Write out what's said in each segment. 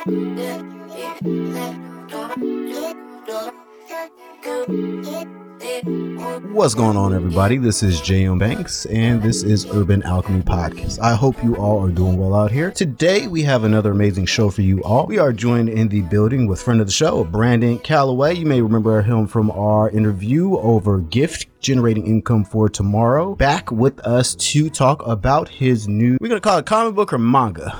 What's going on, everybody? This is J.M. Banks, and this is Urban Alchemy Podcast. I hope you all are doing well out here. Today, we have another amazing show for you all. We are joined in the building with friend of the show, Brandon Calloway. You may remember him from our interview over gift generating income for tomorrow. Back with us to talk about his new, we're going to call it comic book or manga.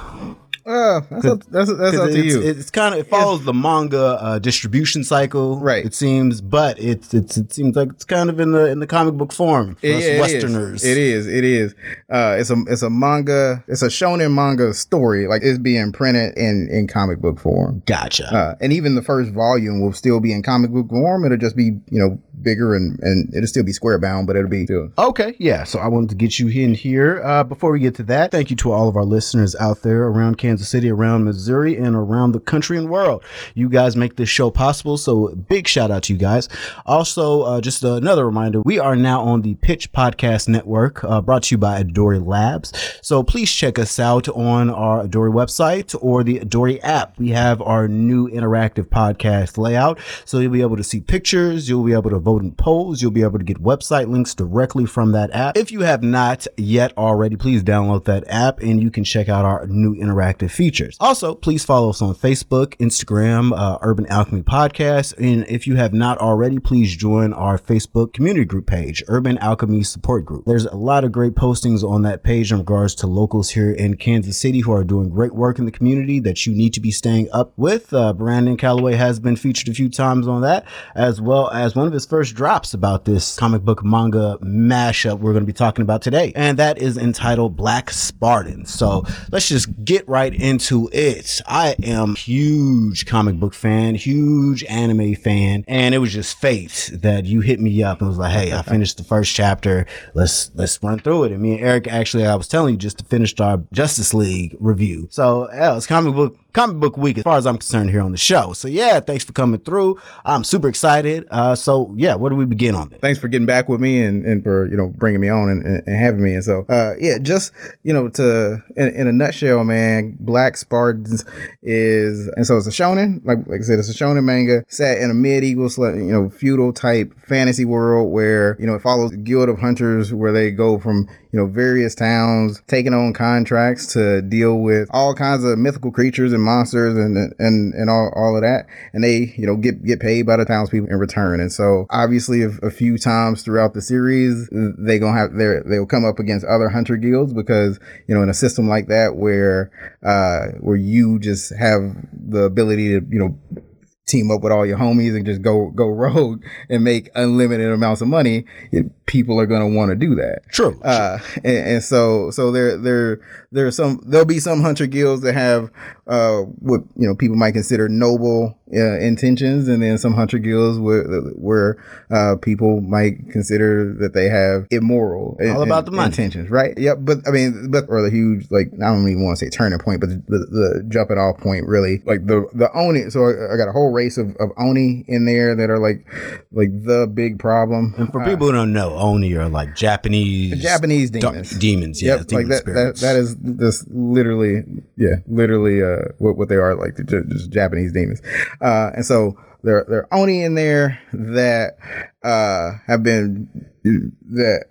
Uh, that's up, that's, that's up to it's, you. It's kind of it follows the manga uh, distribution cycle, Right. It seems, but it's it's it seems like it's kind of in the in the comic book form for It- us it is. Westerners. It is. It is. Uh, it's a it's a manga. It's a shonen manga story. Like it's being printed in in comic book form. Gotcha. Uh, and even the first volume will still be in comic book form. It'll just be you know bigger and and it'll still be square bound, but it'll be still. Okay, yeah. So I wanted to get you in here. Uh, before we get to that, thank you to all of our listeners out there around Kansas City, around Missouri, and around the country and world. You guys make this show possible. So big shout out to you guys. Also, uh, just another reminder: we are now on the Pitch Podcast Network, uh, brought to you by Adori Labs. So please check us out on our Adori website or the Adori app. We have our new interactive podcast layout, so you'll be able to see pictures. You'll be able to vote in polls. You'll be able to get website links directly from that app. If you have not yet already, please download that app and you can check out our new interactive features. Also, please follow us on Facebook, Instagram, uh, Urban Alchemy Podcast. And if you have not already, please join our Facebook community group page, Urban Alchemy Support Group. There's a lot of great postings on that page in regards to locals here in Kansas City who are doing great work in the community that you need to be staying up with. Uh, Brandon Calloway has been featured a few times on that, as well as one of his first drops about this comic book manga mashup we're going to be talking about today. And that is entitled Black Spartan. So let's just get right into it. I am huge comic book fan, huge anime fan, and it was just fate that you hit me up and was like, "Hey, I finished the first chapter. Let's let's run through it." And me and Eric actually, I was telling you just to finish our Justice League review. So yeah, it's comic book comic book week as far as I'm concerned here on the show. So yeah, thanks for coming through. I'm super excited. Uh, so yeah, where do we begin on this? Thanks for getting back with me and, and for you know bringing me on and, and, having me. And so uh, yeah, just you know to in, in a nutshell, man, Black Spartans is and so it's a shonen. Like like I said, it's a shonen manga set in a medieval you know feudal type fantasy world where you know it follows guild of hunters where they go from you know various towns taking on contracts to deal with all kinds of mythical creatures and monsters and and and all, all of that. And they you know get get paid by the townspeople in return. And so obviously a, a few times throughout the series they gonna have they they'll come up against other hunter guilds because you know in a system like that where uh where you just have the ability to you know team up with all your homies and just go go rogue and make unlimited amounts of money, people are going to want to do that. True. Uh, and, and so so there there there's some there'll be some hunter guilds that have uh what you know people might consider noble uh, intentions, and then some hunter guilds where where uh people might consider that they have immoral All about the money. intentions, right? Yep. But I mean, but or the huge like I don't even want to say turning point, but the, the, the jumping off point really like the the oni. So I, I got a whole race of, of oni in there that are like like the big problem. and for people who don't know, Oni are like Japanese Japanese demons. demons, yeah, Yep, demon like that, that. That is this literally, yeah, literally, uh, what what they are like, ju- just Japanese demons. Uh, and so there there are oni in there that uh have been that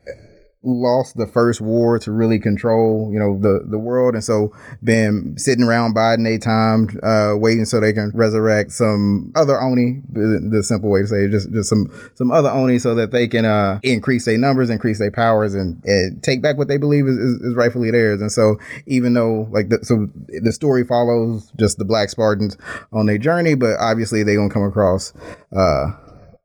lost the first war to really control, you know, the the world, and so been sitting around biding their time, uh, waiting so they can resurrect some other oni. The, the simple way to say it, just just some some other oni, so that they can uh increase their numbers, increase their powers, and, and take back what they believe is, is, is rightfully theirs. And so even though like the, so the story follows just the Black Spartans on their journey, but obviously they gonna come across uh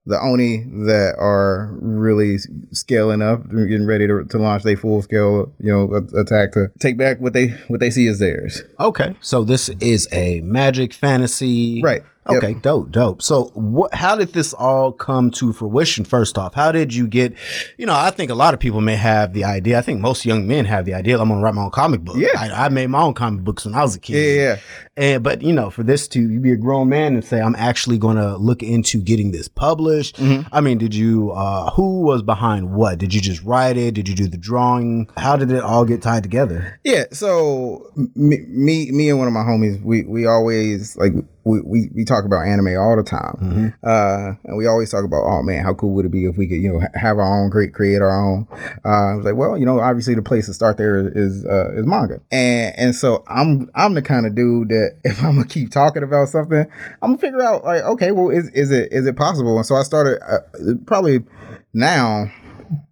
the Oni that are really scaling up, getting ready to, to launch their full scale, you know, a- attack to take back what they what they see as theirs. Okay, so this is a magic fantasy, Right. Yep. Okay, dope, dope. So, what? How did this all come to fruition? First off, how did you get? You know, I think a lot of people may have the idea. I think most young men have the idea. I'm gonna write my own comic book. Yeah. I, I made my own comic books when I was a kid. Yeah, yeah. And but you know, for this to you be a grown man and say, I'm actually gonna look into getting this published. Mhm. I mean, did you? uh Who was behind what? Did you just write it? Did you do the drawing? How did it all get tied together? Yeah, so me, me, me, and one of my homies, we we always like we, we, we talk about anime all the time, Mhm. uh, and we always talk about, oh man, how cool would it be if we could, you know, have our own, create create our own. Uh, I was like, well, you know, obviously the place to start there is uh, is manga, and and so I'm I'm the kind of dude that if I'm gonna keep talking about something, I'm gonna figure out like, okay, well, is is it is it possible? And so I started uh, probably now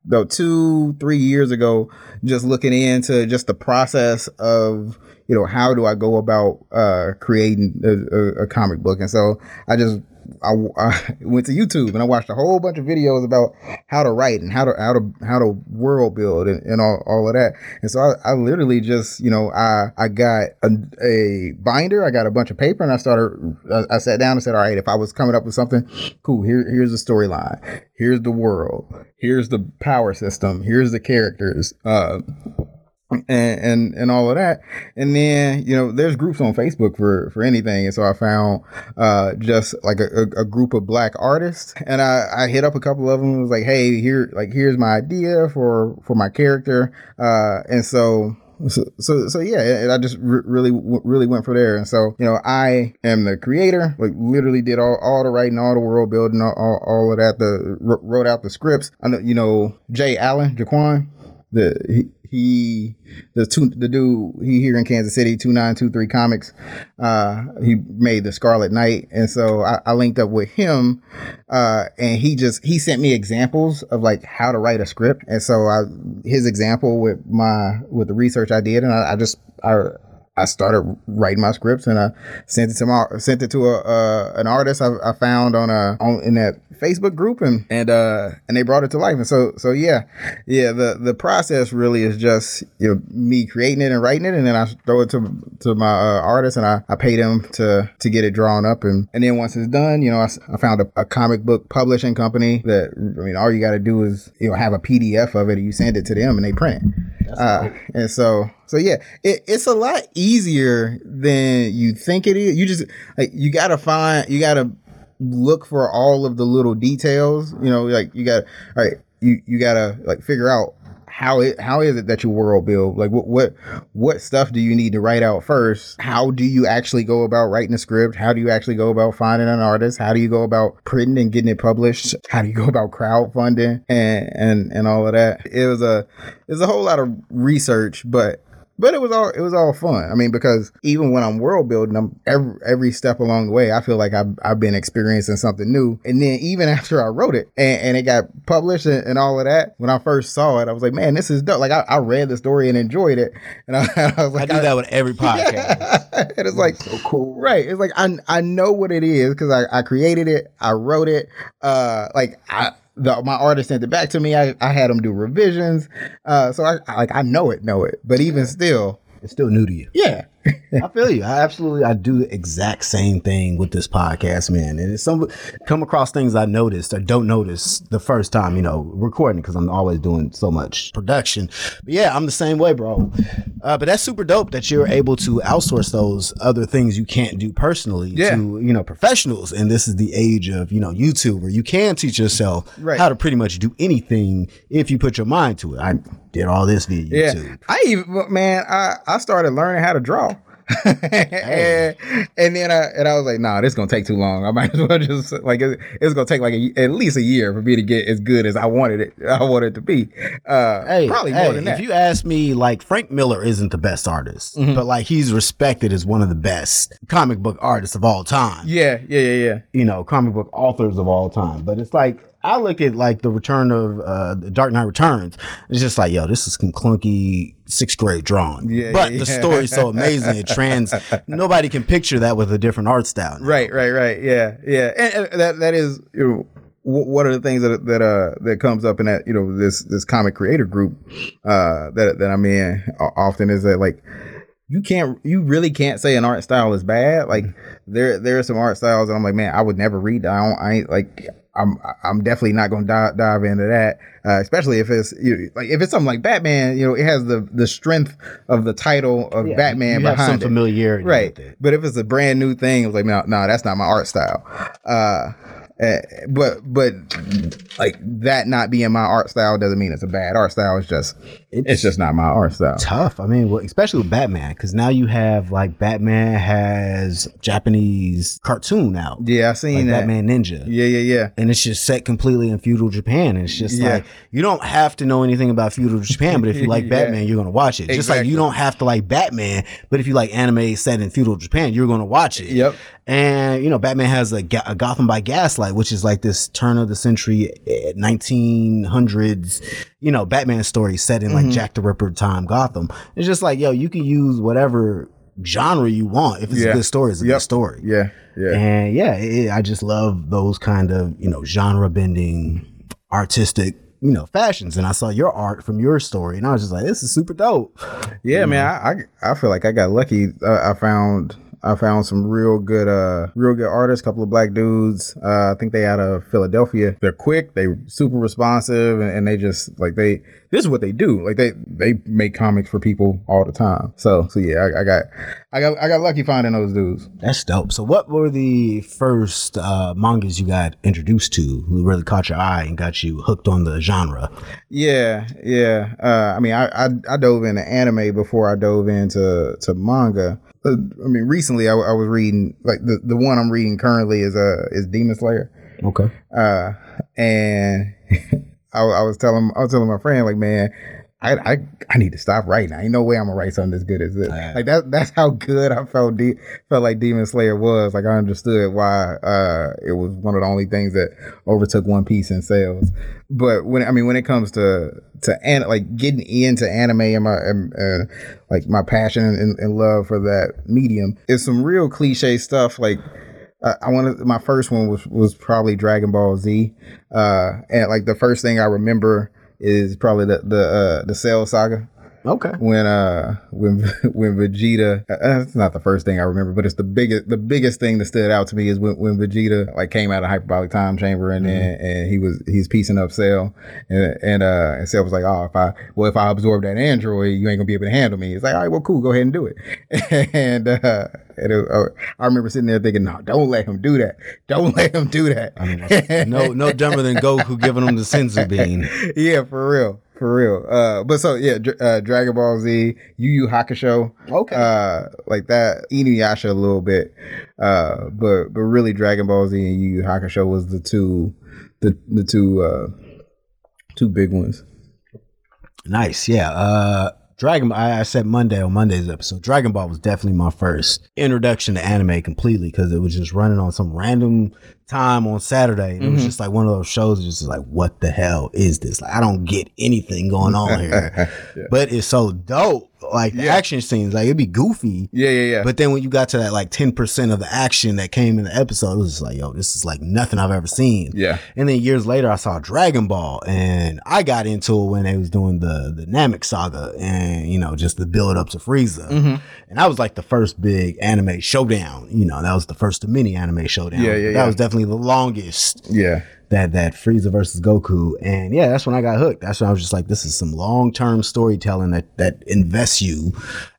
though two three years ago just looking into just the process of you know how do i go about uh creating a, a, a comic book and so i just I, I went to YouTube and I watched a whole bunch of videos about how to write and how to how to how to world build and, and all, all of that. And so I, I literally just you know I I got a, a binder, I got a bunch of paper, and I started. I, I sat down and said, all right, if I was coming up with something, cool. Here here's the storyline. Here's the world. Here's the power system. Here's the characters. Uh, and, and and all of that and then you know there's groups on facebook for for anything and so i found uh just like a, a, group of black artists and i i hit up a couple of them was like hey here like here's my idea for for my character uh and so so, so, so yeah, I just re- really, really went for there. And so, you know, I am the creator, like literally did all, all the writing, all the world building, all, all, all of that, the wr- wrote out the scripts. I know, you know, Jay Allen, Jaquan, the, he, he the two the dude he here in Kansas City two nine two three comics uh he made the Scarlet Knight. And so I, I linked up with him uh and he just he sent me examples of like how to write a script. And so I his example with my with the research I did and I, I just I I started writing my scripts and I sent it to my sent it to a uh, an artist I, I found on a on in that Facebook group and and uh and they brought it to life. And so so yeah yeah the the process really is just you know me creating it and writing it and then I throw it to to my uh, artist and I, I pay them to to get it drawn up. And and then once it's done you know I, I found a, a comic book publishing company that I mean all you got to do is you know have a PDF of it and you send it to them and they print. It uh, and so so yeah it, it's a lot easier than you think it is. You just like you gotta find you gotta look for all of the little details you know like you gotta all right you you gotta like figure out how it how is it that you world build? Like what what what stuff do you need to write out first? How do you actually go about writing a script? How do you actually go about finding an artist? How do you go about printing and getting it published? How do you go about crowdfunding and and and all of that? It was a it was a whole lot of research but but it was all it was all fun. I mean, because even when I'm world building, I'm every every step along the way, I feel like I've I've been experiencing something new. And then even after I wrote it and, and it got published and, and all of that, when I first saw it, I was like, man, this is dope. Like I, I read the story and enjoyed it, and I, I was like, I like, do that with every podcast. and it's like so cool. Right. It's like I I know what it is because I, I created it. I wrote it. Uh like I the, my artist sent it back to me. I, I had him do revisions. Uh so I, I like I know it, know it. But even still, It's still new to you. yeah. I feel you. I absolutely I do the exact same thing with this podcast, man. And it's some come across things I noticed or don't notice the first time, you know, recording because I'm always doing so much production. But yeah, I'm the same way, bro. Uh, but that's super dope that you're able to outsource those other things you can't do personally Yeah. to you know professionals. And this is the age of you know YouTube where you can teach yourself Right. how to pretty much do anything if you put your mind to it. I did all this via Yeah. YouTube. I even man, I, I started learning how to draw. and, and then I and I was like, nah, this is gonna take too long. I might as well just like it, it's gonna take like a, at least a year for me to get as good as I wanted it. I wanted it to be. Uh, Hey, probably hey, more than that. If you ask me, like Frank Miller isn't the best artist, Mm-hmm. but like he's respected as one of the best comic book artists of all time. yeah, yeah, yeah, yeah. You know, comic book authors of all time. But it's like I look at like the Return of uh, the Dark Knight Returns. It's just like, yo, this is some clunky sixth grade drawing. Yeah, but yeah, the yeah. story's so amazing. It trans. nobody can picture that with a different art style. now. Right, right, right. Yeah, yeah. And, and that that is you know one of the things that that uh that comes up in that you know this this comic creator group uh that that I'm in often is that like you can't you really can't say an art style is bad. Like there there are some art styles that I'm like, man, I would never read. I, don't, I ain't like I'm I'm definitely not going to dive, dive into that, uh, especially if it's you know, like if it's something like Batman. You know, it has the the strength of the title of Yeah, Batman you behind some it. familiarity right? with it. But if it's a brand new thing, it's like no, no, that's not my art style. Uh, eh, but but like that not being my art style doesn't mean it's a bad art style. It's just it's, just not my art style. tough. I mean, well, especially with Batman, because now you have like Batman has Japanese cartoon out, Yeah, I like seen that. Batman Ninja. Yeah, yeah, yeah. And it's just set completely in feudal Japan. And it's just Yeah. like you don't have to know anything about feudal Japan, but if you like Yeah. Batman, you're gonna watch it. Just like you don't have to like Batman, but if you like anime set in feudal Japan, you're gonna watch it. Yep. And you know, Batman has a, a Gotham by Gaslight, which is like this turn of the century, eh, 1900s, you know, Batman story set in like Mm-hmm. Jack the Ripper time Gotham. It's just like, yo, you can use whatever genre you want. If it's Yeah. a good story, it's a Yep. good story. Yeah, yeah. And yeah, it, I just love those kind of, you know, genre bending, artistic, you know, fashions. And I saw your art from your story and I was just like, this is super dope. Yeah, man, I, I I feel like I got lucky. Uh, I found I found some real good uh real good artists, couple of black dudes. Uh, I think they out of Philadelphia. They're quick, they super responsive, and, and they just like they this is what they do. Like they they make comics for people all the time. So so yeah, I, I got I got I got lucky finding those dudes. That's dope. So what were the first uh, mangas you got introduced to who really caught your eye and got you hooked on the genre? Yeah, yeah. Uh, I mean, I, I I dove into anime before I dove into to manga. Uh, I mean, recently I, I was reading like the, the one I'm reading currently is uh is Demon Slayer. Okay. Uh, and I, I was telling I was telling my friend like, man, I I, I need to stop writing. I ain't no way I'm gonna write something as good as this. Yeah. Like that that's how good I felt. De- felt like Demon Slayer was. Like I understood why uh it was one of the only things that overtook One Piece in sales. But when I mean when it comes to to an, like getting into anime and my and, uh, like my passion and, and love for that medium, it's some real cliche stuff like. Uh, I wanted my first one was was probably Dragon Ball Z, uh, and like the first thing I remember is probably the the uh, the Cell Saga Okay. when uh when when Vegeta uh, that's not the first thing I remember, but it's the biggest the biggest thing that stood out to me is when, when Vegeta like came out of hyperbolic time chamber and and, and he was he's piecing up Cell and and uh and Cell was like oh if I well if I absorb that android you ain't gonna be able to handle me. It's like all right well cool go ahead and do it and uh and it, uh, I remember sitting there thinking no don't let him do that don't let him do that. I mean, no, no dumber than Goku giving him the senzu bean. yeah, for real, for real. Uh, but so yeah, Dr- uh, Dragon Ball Z, Yu Yu Hakusho, Okay. uh, like that, Inuyasha a little bit, uh, but but really Dragon Ball Z and Yu Yu Hakusho was the two, the the two, uh, two big ones. Nice, yeah. Uh, Dragon. I, I said Monday on Monday's episode. Dragon Ball was definitely my first introduction to anime completely because it was just running on some random time on Saturday. And It was just like one of those shows. Just like, what the hell is this? Like, I don't get anything going on here, but it's so dope. Like the Yeah. action scenes, like it'd be goofy. Yeah, yeah, yeah. But then when you got to that like 10% of the action that came in the episode, it was just like, yo, this is like nothing I've ever seen. yeah, And then years later, I saw Dragon Ball, and I got into it when they was doing the the Namek saga, and you know, just the build up to Frieza. Mm-hmm. And that was like the first big anime showdown. You know, that was the first of many anime showdowns. Yeah, yeah, That was definitely the longest yeah. That that Frieza versus Goku. And yeah, that's when I got hooked. That's when I was just like, this is some long term storytelling that that invests you,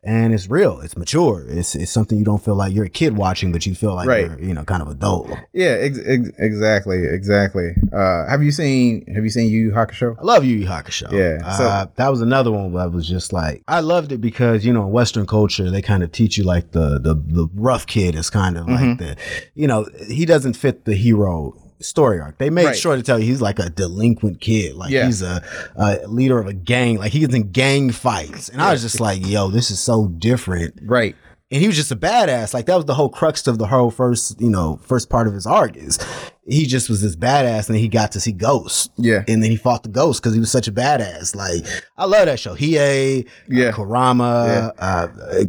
and it's real. It's mature. It's it's something you don't feel like you're a kid watching, but you feel like Right. you're you know kind of adult. Yeah, ex- ex- exactly, exactly. Uh, have you seen Have you seen Yu Yu Hakusho? I love Yu Yu Hakusho. Yeah, so- uh, that was another one where I was just like, I loved it because you know, in Western culture, they kind of teach you like the the the rough kid is kind of Mm-hmm. like the, you know, he doesn't fit the hero story arc. They made Right. sure to tell you he's like a delinquent kid, like Yeah. he's a, a leader of a gang, like he's in gang fights, and I was just like, yo, this is so different Right. and he was just a badass. Like that was the whole crux of the whole first, you know, first part of his arc is he just was this badass, and then he got to see Ghost. Yeah. and then he fought the Ghost because he was such a badass. Like I love that show. Hiei, Yeah. uh, Kurama, uh, uh,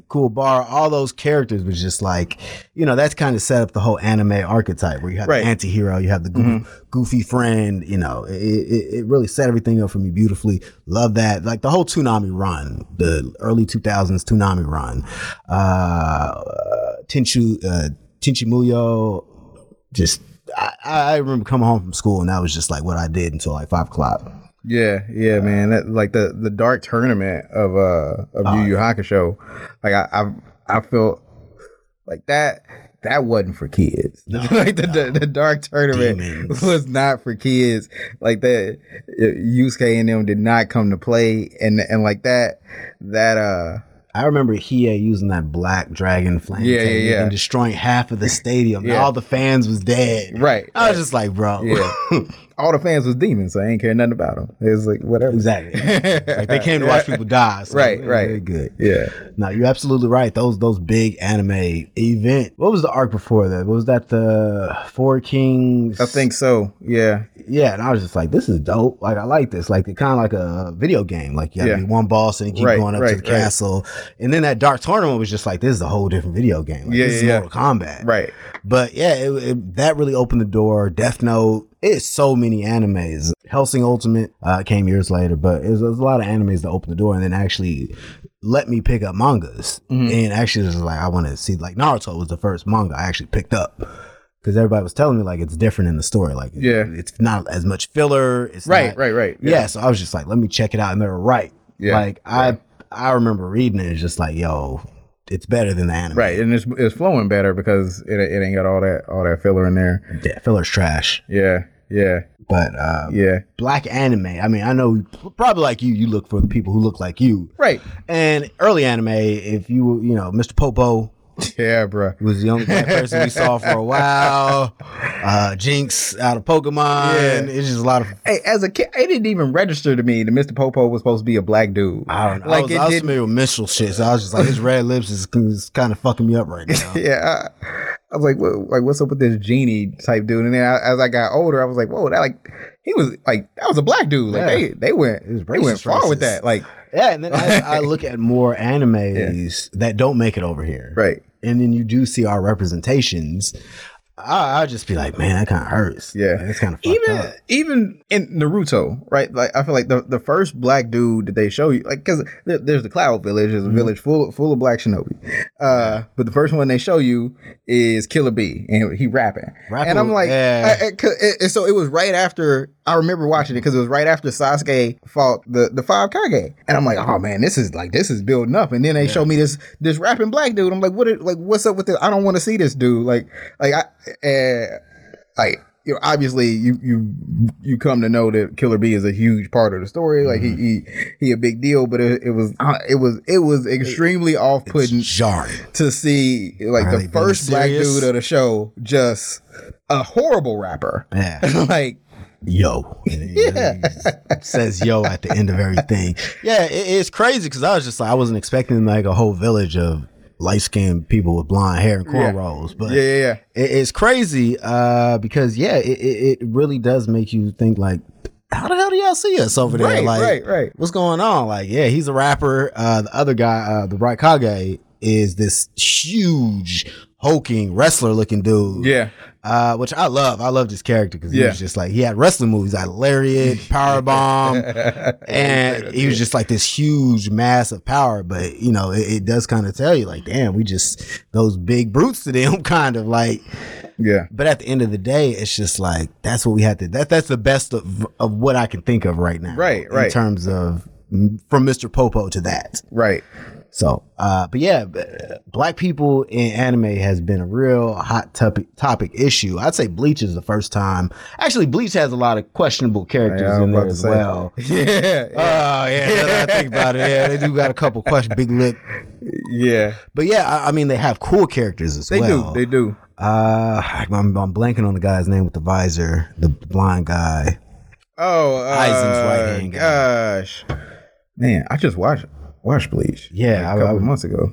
Kuwabara, all those characters was just like, you know, that's kind of set up the whole anime archetype where you have Right. the anti-hero, you have the goof, goofy friend, you know, it, it, it really set everything up for me beautifully. Love that. Like the whole Toonami run, the early 2000s Toonami run, uh, Tenchu, uh, Tenchi Muyo, just, I, I remember coming home from school and that was just like what I did until like five o'clock. Yeah, yeah, man. That, like the the dark tournament of uh of Yu Yu Hakusho. Like I I I felt like that that wasn't for kids. like the, the the dark tournament Demons. was not for kids. Like that Yusuke and them did not come to play and and like that that uh I remember Hiei using that black dragon flame Yeah, yeah, yeah. and destroying half of the stadium. Yeah. All the fans was dead. right. I was just like, bro. yeah. All the fans was demons, so I ain't care nothing about them. It was like whatever. exactly. like they came to watch people die. So Right, right. good. Yeah. No, you're absolutely right. Those those big anime event. What was the arc before that? Was that the Four Kings? I think so. Yeah. Yeah, and I was just like, this is dope. Like I like this. Like it kind of like a video game. Like you have Yeah. one boss and you keep Right, going up right, to the right. castle. And then that dark tournament was just like, this is a whole different video game. Like, Yeah, this is yeah, yeah. Mortal Kombat. Right. But yeah, it, it, that really opened the door. Death Note. It's so many animes. Hellsing Ultimate uh, came years later, but it was, it was a lot of animes that opened the door and then actually let me pick up mangas. Mm-hmm. And actually, was like I want to see like Naruto was the first manga I actually picked up because everybody was telling me like it's different in the story. Like Yeah. it's not as much filler. It's Right, not- right, right. Yeah. So I was just like, let me check it out, and they were right. Yeah, Like I I remember reading it. It's just like yo. It's better than the anime. Right, and it's it's flowing better because it it ain't got all that all that filler in there. Yeah, filler's trash. Yeah, yeah, But uh, yeah. black anime. I mean, I know probably like you, you look for the people who look like you. Right. And early anime, if you you know, Mr. Popo Yeah, bro. was the only black person we saw for a while. Uh, Jynx out of Pokemon. Yeah. It's just a lot of. Hey, as a kid, it didn't even register to me that Mr. Popo was supposed to be a black dude. I don't know. Like I was, it I was familiar with Mitchell shit, so I was just like, his red lips is, is kind of fucking me up right now. Yeah, I, I was like, what, like, what's up with this genie type dude? And then I, as I got older, I was like, whoa, that like, he was like, that was a black dude. Like Yeah. they, they went, they went racist, far with that. Like, Yeah, and then I, I look at more animes that don't make it over here. right, And then you do see our representations. I, I'll just be like, man, that kind of hurts. Yeah. It's kind of even up. even in Naruto, right? Like I feel like the, the first black dude that they show you, like because there, there's the Cloud Village, there's a Mm-hmm. village full full of black shinobi. Uh, but the first one they show you is Killer B, and he rapping, Rapping, and I'm like, yeah. I- I- it- and so it was right after I remember watching it because it was right after Sasuke fought the the five Kage, and I'm like, oh man, this is like this is building up, and then they show me this this rapping black dude. I'm like, what? Is, like, what's up with this? I don't want to see this dude. Like, like I. Uh, like you know, obviously you you you come to know that Killer B is a huge part of the story. Like Mm-hmm. he he he a big deal, but it, it was uh, it was it was extremely off putting jarring. to see like Are the first black dude of the show just a horrible rapper. Yeah. like yo. Yeah. says yo at the end of everything. Yeah, it, it's crazy because I was just like, I wasn't expecting like a whole village of light skinned people with blonde hair and Yeah. cornrows. But yeah yeah yeah it, it's crazy uh, because, yeah, it, it, it really does make you think like, how the hell do y'all see us over there? right like, right right what's going on? Like, yeah, he's a rapper. Uh, the other guy, uh, the Raikage, is this huge, hulking wrestler looking dude. yeah Uh, which I love. I loved his character because he Yeah. was just like he had wrestling movies like Lariat, Powerbomb, and he was just like this huge mass of power. But you know, it, it does kind of tell you like, damn, we just those big brutes to them, kind of like. yeah But at the end of the day, it's just like that's what we had to. That that's the best of of what I can think of right now. Right, Right. In terms of from Mr. Popo to that. right So, uh, but yeah, black people in anime has been a real hot topic topic issue. I'd say Bleach is the first time. Actually, Bleach has a lot of questionable characters Yeah, in there as well. yeah Oh yeah, now that I think about it. Yeah, they do got a couple question, big lip. yeah But yeah, I, I mean they have cool characters as they well. They do they do Uh, I'm, I'm blanking on the guy's name with the visor, the blind guy. oh uh, Aizen's right-hand guy. gosh man I just watched watched Bleach Yeah, like, I- a couple I- months ago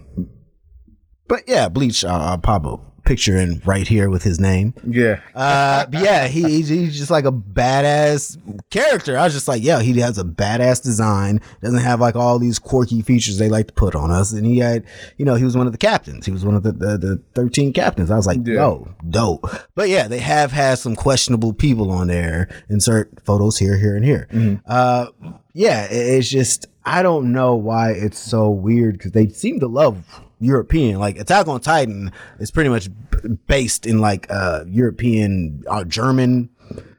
But yeah, Bleach. Uh, picture in right here with his name. Yeah. Uh, but yeah, he, he's, just like a badass character. I was just like, yeah, he has a badass design. Doesn't have like all these quirky features they like to put on us. And he had, you know, he was one of the captains. He was one of the the, the thirteen captains. I was like, Yeah. yo, dope. But yeah, they have had some questionable people on there. Insert photos here, here, and here. Uh, yeah, it- it's just I don't know why it's so weird because they seem to love European. Like Attack on Titan is pretty much b- based in like uh European uh, German.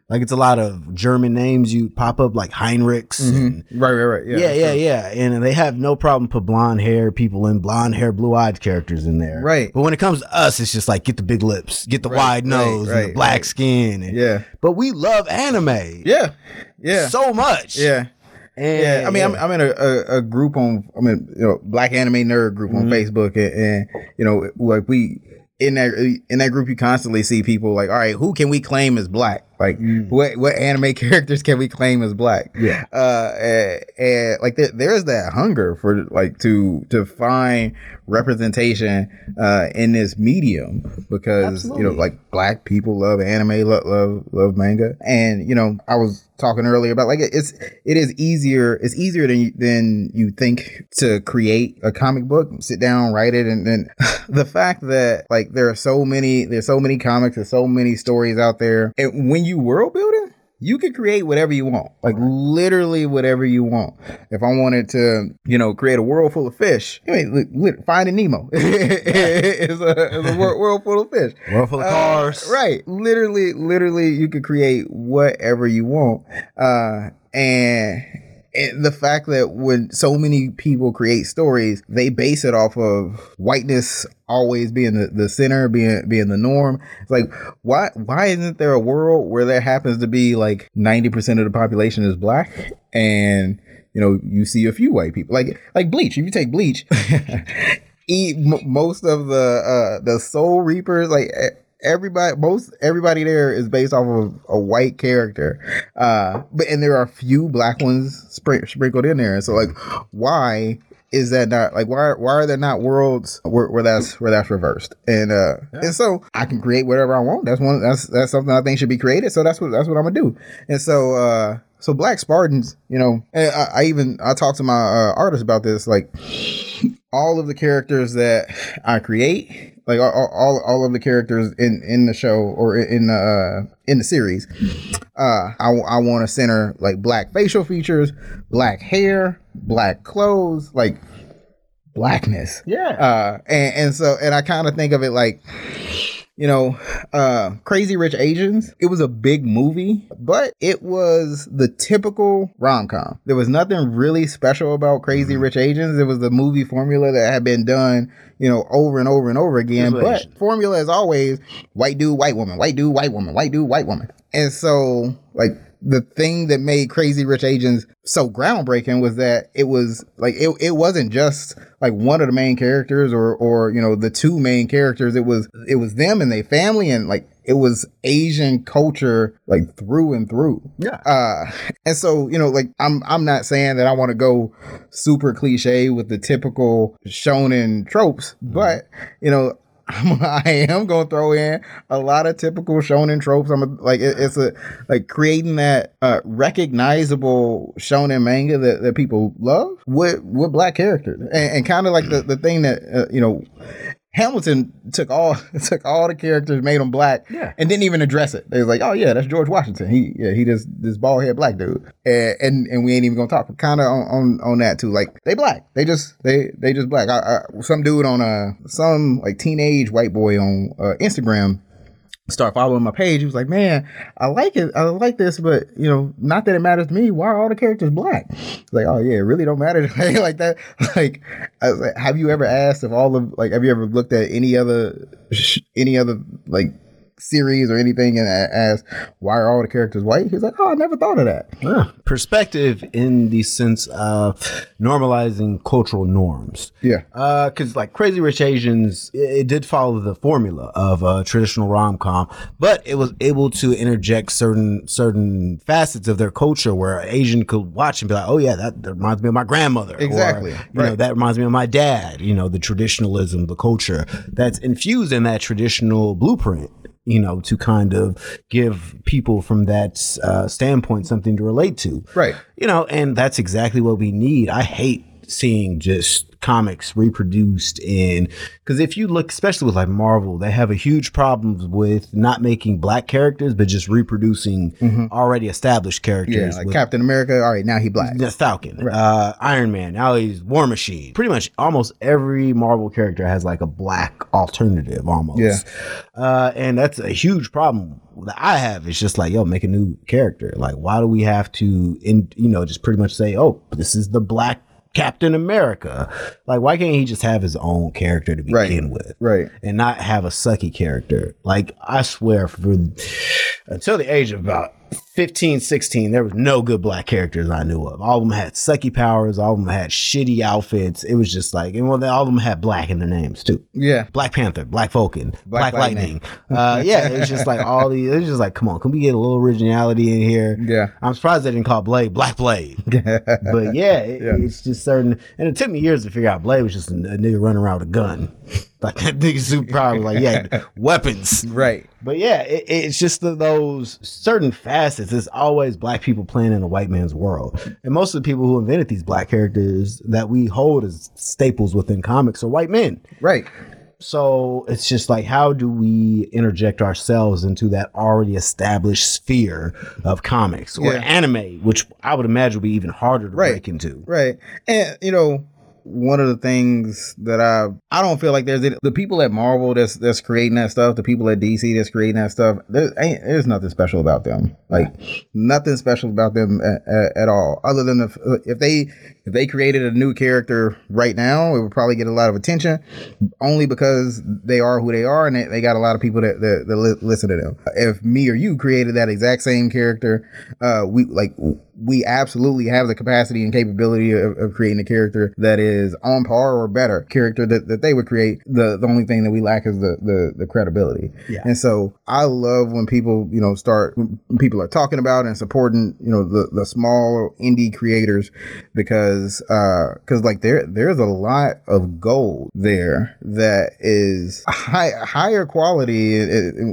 Like it's a lot of German names you pop up like Heinrichs and Right, right, right. Yeah. yeah, yeah, yeah. And they have no problem put blonde hair people in blonde hair, blue eyed characters in there. Right. But when it comes to us, it's just like get the big lips, get the Right, wide right, nose, and the black right. skin. and- Yeah. But we love anime. Yeah. Yeah. So much. yeah. And, Yeah, I mean, I'm, I'm in a, a, a group on, I mean, you know, Black Anime Nerd group on mm-hmm. Facebook, and, and you know, like we in that in that group, you constantly see people like, all right, who can we claim as black? Like, what what anime characters can we claim as black? Yeah. uh, and, and like there, there's that hunger for like to to find representation uh in this medium because you know like black people love anime love love, love manga and you know i was talking earlier about like it's it is easier it's easier than than you think to create a comic book sit down write it and then the fact that like there are so many there's so many comics there's so many stories out there and when you world building you can create whatever you want, like literally whatever you want. If I wanted to, you know, create a world full of fish, I mean, li- li- Finding Nemo is a, is a wor- world full of fish. World full of Uh, cars. right? Literally, literally, you could create whatever you want, uh, and. And the fact that when so many people create stories, they base it off of whiteness always being the, the center, being being the norm. It's like why why isn't there a world where there happens to be like ninety percent of the population is black and you know you see a few white people like like Bleach. If you take Bleach, eat m- most of the uh the Soul Reapers like. Everybody, most everybody there is based off of a white character, uh, but and there are a few black ones spr- sprinkled in there. So, like, why is that not like why why are there not worlds where, where that's where that's reversed? And uh, and so I can create whatever I want. That's one that's that's something I think should be created. So that's what that's what I'm gonna do. And so uh, so Black Spartans, you know, and I, I even I talked to my uh, artist about this, like all of the characters that I create, like all, all, all of the characters in, in the show or in the uh, in the series, uh, I, I want to center like black facial features, black hair, black clothes, like blackness. Yeah. Uh, and, and so and I kind of think of it like you know, uh, Crazy Rich Asians. It was a big movie, but it was the typical rom com. There was nothing really special about Crazy Rich Asians. It was the movie formula that had been done, you know, over and over and over again. But formula is always white dude, white woman, white dude, white woman, white dude, white woman. And so, like, the thing that made Crazy Rich Asians so groundbreaking was that it was like it, it wasn't just like one of the main characters or or you know the two main characters. It was it was them and their family and like it was Asian culture like through and through. Yeah. uh and so you know like I'm I'm not saying that I want to go super cliche with the typical shonen tropes but you know I'm, I am gonna throw in a lot of typical shonen tropes. I'm a, like it, it's a like creating that uh, recognizable shonen manga that, that people love with with black characters, and, and kind of like the, the thing that uh, you know. Hamilton took all took all the characters, made them black, Yeah. and didn't even address it. They was like, "Oh yeah, that's George Washington. He yeah, he just this bald head black dude." And, and and we ain't even gonna talk kind of on, on on that too. Like they black, they just they they just black. I, I, some dude on uh some like teenage white boy on uh, Instagram start following my page. He was like, "Man, I like it. I like this, but you know, not that it matters to me. Why are all the characters black?" Like, "Oh yeah, it really don't matter to me like that." Like, like, have you ever asked if all of like, have you ever looked at any other any other like series or anything and a- asked why are all the characters white, he's like, oh, I never thought of that. Yeah. Perspective in the sense of normalizing cultural norms. Yeah, uh, because like Crazy Rich Asians, it, did follow the formula of a traditional rom com, but it was able to interject certain certain facets of their culture where an Asian could watch and be like, "Oh yeah, that, that reminds me of my grandmother." Or, Exactly. you know, that reminds me of my dad. You know, the traditionalism, the culture that's infused in that traditional blueprint. You know, to kind of give people from that uh, standpoint something to relate to right. you know, and that's exactly what we need. I hate seeing just comics reproduced in because if you look, especially with like Marvel, they have a huge problem with not making black characters, but just reproducing already established Mm-hmm. Yeah, characters. like with- Captain America. All right, now he black. the Falcon, uh, Iron Man. Now he's War Machine. Pretty much almost every Marvel character has like a black alternative almost. Yeah. Uh, and that's a huge problem that I have. It's just like, yo, make a new character. Like, why do we have to, in, you know, just pretty much say, oh, this is the black Captain America? Like, why can't he just have his own character to Right. begin with? Right. and not have a sucky character. Like I swear for until the age of about 15, 16, there was no good black characters I knew of. All of them had sucky powers, all of them had shitty outfits. It was just like and well they, all of them had black in their names too. Yeah. Black Panther, Black Falcon, Black, Black Lightning. Lightning. uh, yeah, it's just like all these. It's just like, come on, can we get a little originality in here? Yeah. I'm surprised they didn't call Blade Black Blade. but yeah, it, Yeah. it's just certain. And it took me years to figure out Blade was just a, a nigga running around with a gun. Like that nigga super power, like yeah, weapons. Right. But yeah, it, it's just the, those certain facets. It's always black people playing in a white man's world, and most of the people who invented these black characters that we hold as staples within comics are white men. Right. So it's just like, how do we interject ourselves into that already established sphere of comics or Yeah. anime, which I would imagine would be even harder to Right. break into? Right. And you know, one of the things that I I don't feel like there's the people at Marvel that's that's creating that stuff, the people at DC that's creating that stuff. There ain't there's nothing special about them. Like nothing special about them at, at, at all, other than if if they if they created a new character right now, it would probably get a lot of attention, only because they are who they are and they, they got a lot of people that that, that li- listen to them. If me or you created that exact same character, uh, we like we absolutely have the capacity and capability of, of creating a character that is on par or better character that, that they would create. The the only thing that we lack is the the, the credibility. Yeah. And so I love when people, you know, start when people are talking about and supporting, you know, the, the small indie creators because uh because like there there's a lot of gold there that is high higher quality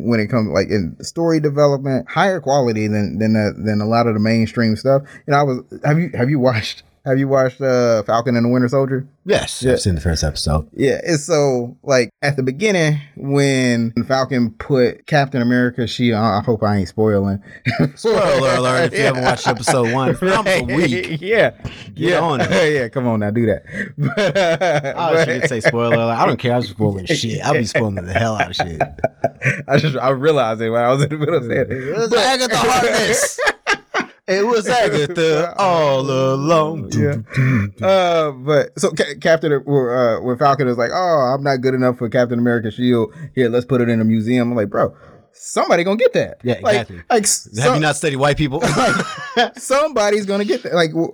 when it comes like in story development, higher quality than than uh, than a lot of the mainstream stuff. Know, I was have you have you watched have you watched uh Falcon and the Winter Soldier? Yes, Yeah. I've seen the first episode. Yeah, it's so like at the beginning when Falcon put Captain America, she I I hope I ain't spoiling. Spoiler alert! If you haven't watched episode one, film's a week. Yeah, Get yeah, on it. yeah. Come on now, do that. But, uh, I to say spoiler alert. I don't care. I'm spoiling shit. I'll be spoiling the hell out of shit. I just I realized it when I was in the middle of saying It it. was Agatha Harkness. It was Agatha all along. Yeah. Uh, but so Ca- Captain, uh, when Falcon is like, "Oh, I'm not good enough for Captain America shield. Here, let's put it in a museum." I'm like, "Bro, somebody gonna get that." Yeah, Like- exactly. Like, Have you not studied white people? somebody's gonna get that. Like, w-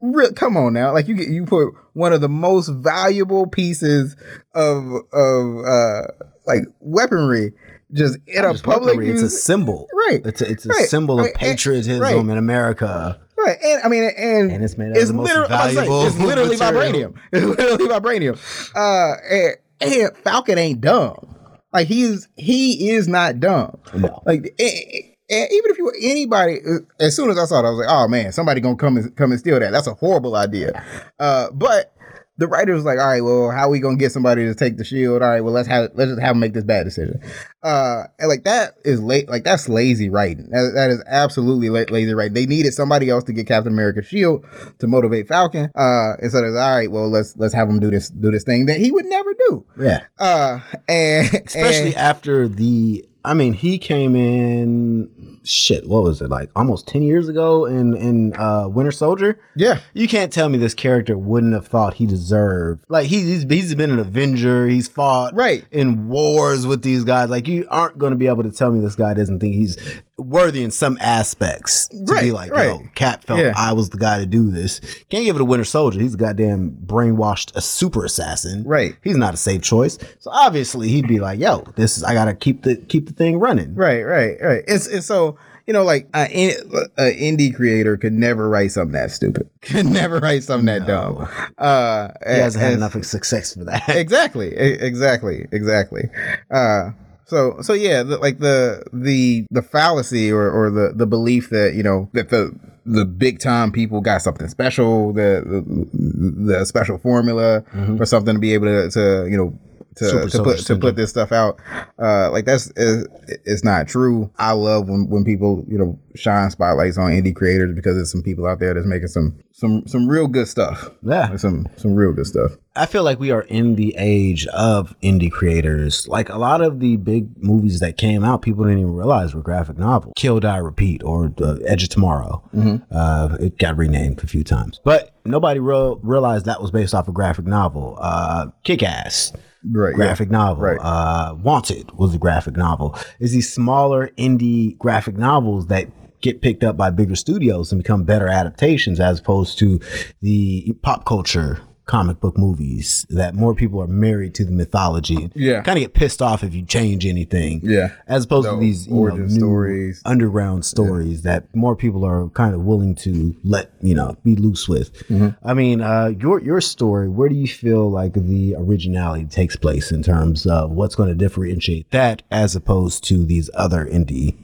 real, come on now. Like, you get you put one of the most valuable pieces of of uh like weaponry just in a Just public. it's a symbol. Right. It's a, it's a Right. symbol of Right. And- patriotism right. in America. Right, and I mean, and, And it's made out of the most literally- saying, valuable It's literally material. vibranium. It's literally vibranium. Uh, and, and Falcon ain't dumb. Like he is, he is not dumb. No. Like, and, and even if you were anybody, uh, as soon as I saw it, I was like, oh man, somebody gonna come and come and steal that. That's a horrible idea. Uh, but the writer was like, all right, well, how are we gonna get somebody to take the shield? All right, well, let's have let's just have them make this bad decision. Uh, and like that is late, like that's lazy writing. That, that is absolutely la- lazy writing. They needed somebody else to get Captain America's shield to motivate Falcon. Uh, and so there's all right, well, let's let's have him do this do this thing that he would never do. Yeah. Uh, and Especially and- after the, I mean, he came in shit. What was it like? Almost ten years ago in in uh, Winter Soldier. Yeah. You can't tell me this character wouldn't have thought he deserved. Like he, he's he's been an Avenger. He's fought Right. in wars with these guys. Like you aren't going to be able to tell me this guy doesn't think he's worthy in some aspects to be like, right. yo, Cap felt Yeah. I was the guy to do this. Can't give it to Winter Soldier. He's a goddamn brainwashed a super assassin. Right. He's not a safe choice. So obviously he'd be like, yo, this is I gotta keep the keep the thing running. Right, right, right. It's, it's so you know, like an indie creator could never write something that stupid. Could never write something that dumb. Uh, He hasn't had as- enough success for that. exactly, exactly, exactly. Uh, so, so yeah, the, like the the the fallacy or or the the belief that you know that the the big time people got something special, the the, the special formula mm-hmm. or something to be able to, to you know. To, Super to put to put this stuff out, uh, like that's is it's not true. I love when when people you know shine spotlights on indie creators because there's some people out there that's making some some some real good stuff. Yeah. some some real good stuff. I feel like we are in the age of indie creators. Like a lot of the big movies that came out, people didn't even realize were graphic novels. Kill, Die, Repeat, or The Edge of Tomorrow. Uh, it got renamed a few times, but nobody real realized that was based off a graphic novel. Uh, Kick Ass. Right, yeah. Graphic novel. Right. Uh, Wanted was a graphic novel. It's these smaller indie graphic novels that get picked up by bigger studios and become better adaptations as opposed to the pop culture comic book movies that more people are married to the mythology. Yeah. Kind of get pissed off if you change anything. Yeah. As opposed to these you know, origin new stories. underground stories that more people are kind of willing to let, you know, be loose with. I mean, uh, your your story, where do you feel like the originality takes place in terms of what's going to differentiate that as opposed to these other indie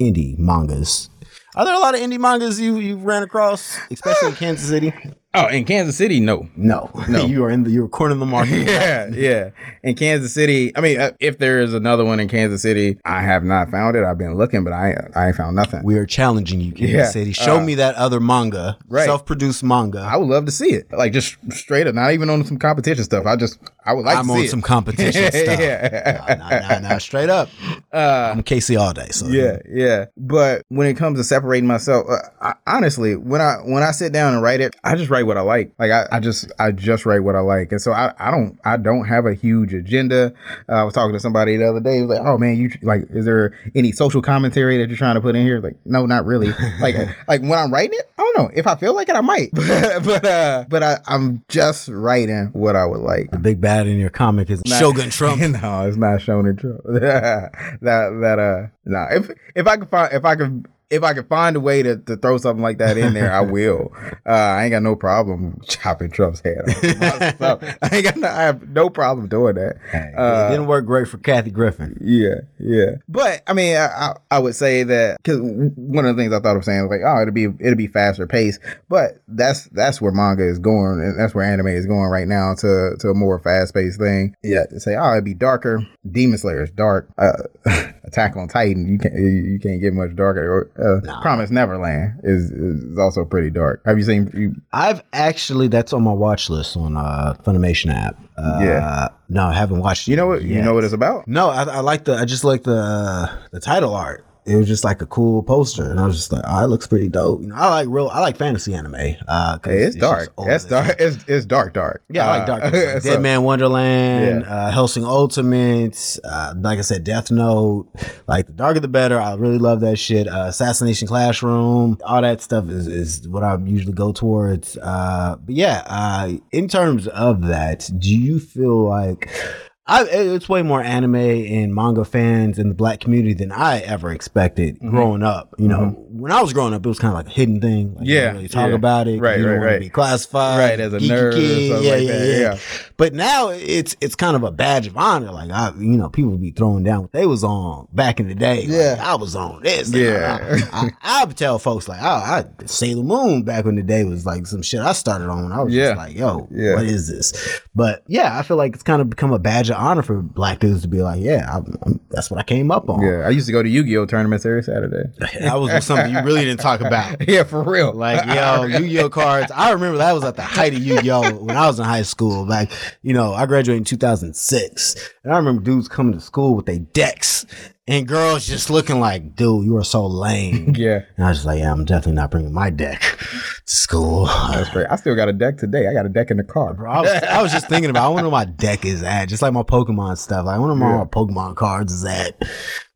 indie mangas? Are there a lot of indie mangas you you ran across, especially in Kansas City? Oh, in Kansas City, no. No, no, you are in the you're cornering the market. Yeah, yeah. In Kansas City, I mean, uh, if there is another one in Kansas City, I have not found it. I've been looking, but I I ain't found nothing. We are challenging you, Kansas Yeah, City. Show uh, me that other manga, right. self-produced manga. I would love to see it, like just straight up, not even on some competition stuff. I just I would like I'm to on some competition stuff. yeah. Nah, nah, nah, nah, straight up. I'm Casey all day. So Yeah, yeah. But when it comes to separating myself, uh, I, honestly, when I when I sit down and write it, I just write what I like. Like I, I just I just write what I like, and so I, I don't I don't have a huge agenda. Uh, I was talking to somebody the other day. He was like, "Oh man, you like is there any social commentary that you're trying to put in here?" Like, no, not really. like like when I'm writing it, I don't know if I feel like it, I might. but uh, but I, I'm just writing what I would like. the big bad in your comic is Shogun Trump. no, it's not Shogun Trump. That that uh no. If if I could find if I could if I could find a way to, to throw something like that in there, I will. Uh, I ain't got no problem chopping Trump's head off. I ain't got no, I have no problem doing that. it Uh, didn't work great for Kathy Griffin. yeah, yeah. But I mean, I, I, I would say that because one of the things I thought of saying was like, oh, it'll be it'll be faster paced. But that's that's where manga is going, and that's where anime is going right now to to a more fast paced thing. Yeah, to say, oh, it'd be darker. Demon Slayer is dark. Uh, Attack on Titan, you can't you can't get much darker. Or uh, Promise Neverland is is also pretty dark. Have you seen? You, I've actually that's on my watch list on uh Funimation app. Uh, Yeah. No, I haven't watched. you know what? You know what it's about? No, I, I like the. I just like the the title art. It was just like a cool poster, and I was just like, "Oh, it looks pretty dope." You know, I like real. I like fantasy anime. Uh, Hey, it's, just dark. It's dark. It's, it's dark, dark. Yeah, I like Uh, dark. Like so- Dead Man Wonderland, Yeah. uh, Hellsing Ultimate, uh, like I said, Death Note. Like the darker the better. I really love that shit. Uh, Assassination Classroom, all that stuff is, is what I usually go towards. Uh, but yeah, uh, in terms of that, do you feel like I, it's way more anime and manga fans in the black community than I ever expected Mm-hmm. growing up. You know, when I was growing up, it was kind of like a hidden thing. Like, you Yeah, didn't really talk yeah. about it. Right, you right, right. Be classified, Right, as a nerd kid. yeah, like yeah, that, yeah, yeah. But now it's it's kind of a badge of honor. Like I, you know, people be throwing down what they was on back in the day. Like, Yeah. I was on this. Yeah. I, I, I would tell folks like, oh, I Sailor Moon back when the day was like some shit I started on. I was Yeah. just like, yo, Yeah. what is this? But yeah, I feel like it's kind of become a badge of honor for black dudes to be like, yeah, I'm, I'm, that's what I came up on. Yeah, I used to go to Yu-Gi-Oh tournaments every Saturday. That was something you really didn't talk about. yeah, for real. Like, yo, Yu-Gi-Oh cards. I remember that was at the height of Yu-Gi-Oh when I was in high school. Like, you know, I graduated in 2006. And I remember dudes coming to school with their decks and girls just looking like, dude, you are so lame. Yeah, And I was just like, yeah, I'm definitely not bringing my deck to school. that's great. I still got a deck today. I got a deck in the car. Bro, I was, I was just thinking about. I wonder where my deck is at, just like my Pokemon stuff. Like, I wonder where Yeah. my Pokemon cards is at.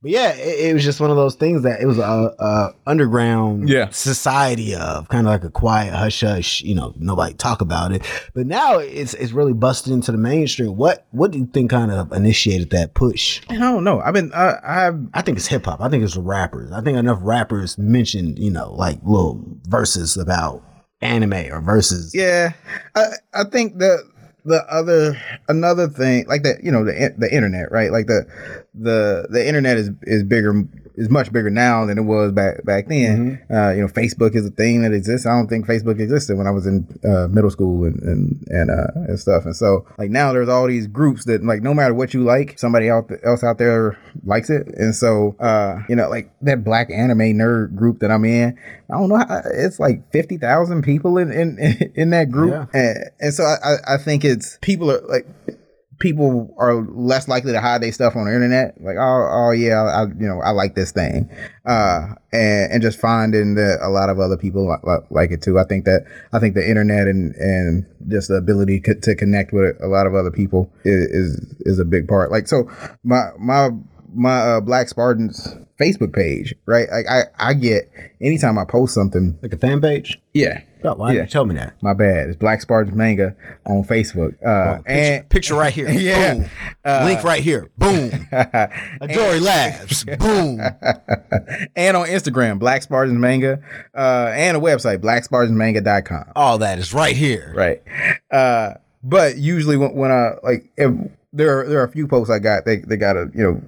But yeah, it, it was just one of those things that it was a, a underground Yeah. society of kind of like a quiet hush hush. You know, nobody talk about it. But now it's it's really busted into the mainstream. What what do you think kind of initiated that push? I don't know. I've been. Uh, I've. I think it's hip hop. I think it's rappers. I think enough rappers mentioned, you know, like little verses about anime or verses. Yeah, I I think the the other another thing like that you know the the internet right like the the the internet is is bigger is much bigger now than it was back back then. Uh, you know, Facebook is a thing that exists. I don't think Facebook existed when I was in uh, middle school and and and, uh, and stuff. And so like now there's all these groups that like no matter what you like, somebody else out there likes it. And so uh, you know like that black anime nerd group that I'm in, I don't know, how, it's like fifty thousand people in in in that group. Yeah. And, and so I- I think it's people are like people are less likely to hide their stuff on the internet. Like, oh, oh yeah, I, you know, I like this thing, uh, and and just finding that a lot of other people li- li- like it too. I think that I think the internet and and just the ability co- to connect with a lot of other people is is, is a big part. Like, so my my my uh, Black Spartans Facebook page, right? Like, I I get anytime I post something, Like a fan page? yeah. Oh, why Yeah. you tell me that? My bad. It's Black Spartans manga on Facebook. Uh, Picture, and picture right here. Yeah. Uh, Link right here. Boom. Adori Labs. Boom. and on Instagram, Black Spartans Manga, uh, and a website, blackspartansmanga.com. All that is right here. Right. Uh, but usually when, when I like, if there are, there are a few posts I got, they, they got a, you know,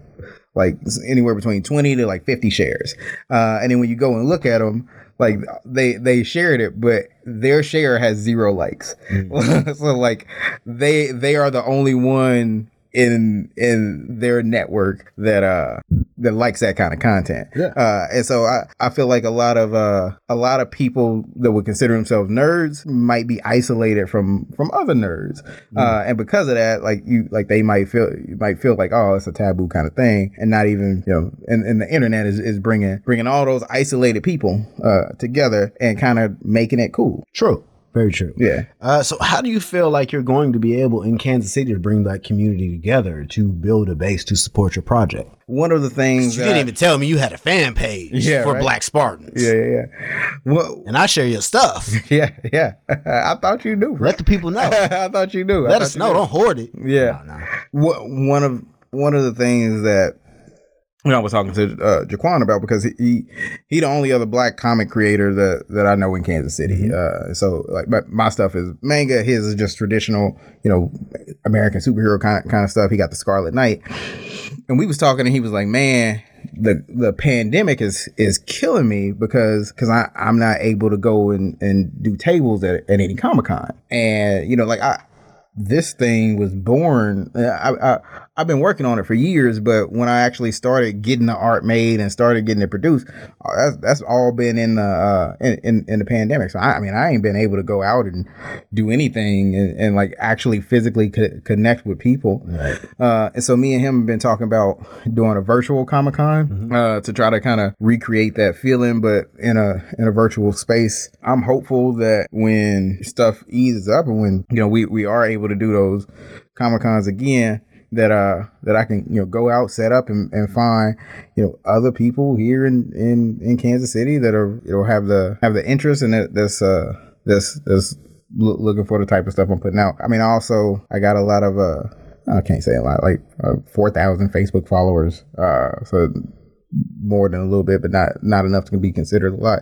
like anywhere between 20 to like 50 shares. Uh, and then when you go and look at them, like they, they shared it, but their share has zero likes. so like they, they are the only one in in their network that uh that likes that kind of content. Yeah. Uh and so I, I feel like a lot of uh a lot of people that would consider themselves nerds might be isolated from from other nerds. Uh and because of that, like you like they might feel you might feel like oh it's a taboo kind of thing and not even, you know, and, and the internet is, is bringing bringing all those isolated people uh together and kind of making it cool. True. Very true. Yeah. Uh, so, how do you feel like you're going to be able in Kansas City to bring that community together to build a base to support your project? One of the things You that didn't even tell me you had a fan page Yeah, for right. Black Spartans. Yeah, yeah, yeah. Well, And I share your stuff. Yeah, yeah. I thought you knew. Let the people know. I thought you knew. Let us know. knew. Don't hoard it. Yeah. No, no. Wha- One of one of the things that you know, I was talking to uh, Jaquan about because he, he he the only other black comic creator that that I know in Kansas City. Uh, so like, but my stuff is manga. His is just traditional, you know, American superhero kind kind of stuff. He got the Scarlet Knight, and we was talking, and he was like, "Man, the the pandemic is is killing me because because I I'm not able to go and and do tables at, at any Comic Con, and you know, like I." This thing was born. uh, I, I I've been working on it for years, but when I actually started getting the art made and started getting it produced, uh, that's that's all been in the uh, in, in in the pandemic. So I, I mean, I ain't been able to go out and do anything and, and like actually physically co- connect with people. Right. Uh, and so me and him have been talking about doing a virtual Comic Con uh, to try to kind of recreate that feeling, but in a in a virtual space. I'm hopeful that when stuff eases up and when you know we we are able to do those Comic Cons again, that uh that I can you know go out, set up, and, and find you know other people here in in in Kansas City that are you know have the have the interest and that that's uh that's that's loo- looking for the type of stuff I'm putting out. I mean, also I got a lot of uh I can't say a lot like uh, four thousand Facebook followers. Uh, so more than a little bit, but not not enough to be considered a lot.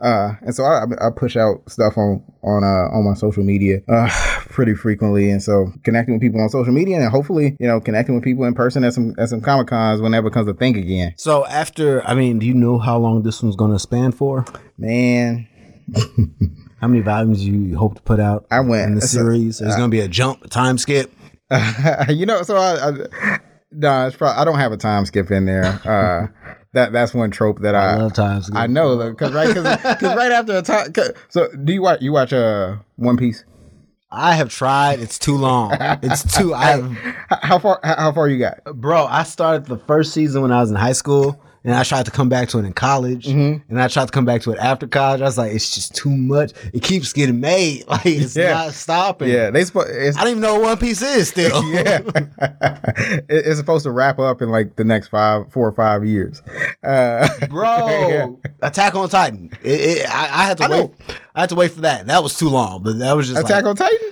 Uh, and so I, I push out stuff on on uh, on my social media uh, pretty frequently, and so connecting with people on social media, and hopefully you know connecting with people in person at some at some comic cons when that becomes a thing again. So, after, I mean, do you know how long this one's going to span for? Man, How many volumes you hope to put out I went in the so- series? There's going to be a jump, a time skip. you know, so I. I Nah, it's probably, I don't have a time skip in there. Uh, that that's one trope that I I love time skip. I know because right because right after a time. So do you watch you watch uh One Piece? I have tried. It's too long. It's too. I have, How, far? How far you got? bro. I started the first season when I was in high school, and I tried to come back to it in college, Mm-hmm. and I tried to come back to it after college. I was like, it's just too much. It keeps getting made. Like it's Yeah. not stopping. Yeah, they. Spo- it's, I don't even know what One Piece is still. yeah, it's supposed to wrap up in like the next five, four or five years. Uh, bro. Attack on Titan. It, it, I, I had to I know. wait. I had to wait for that. That was too long, but that was just Attack like, on Titan.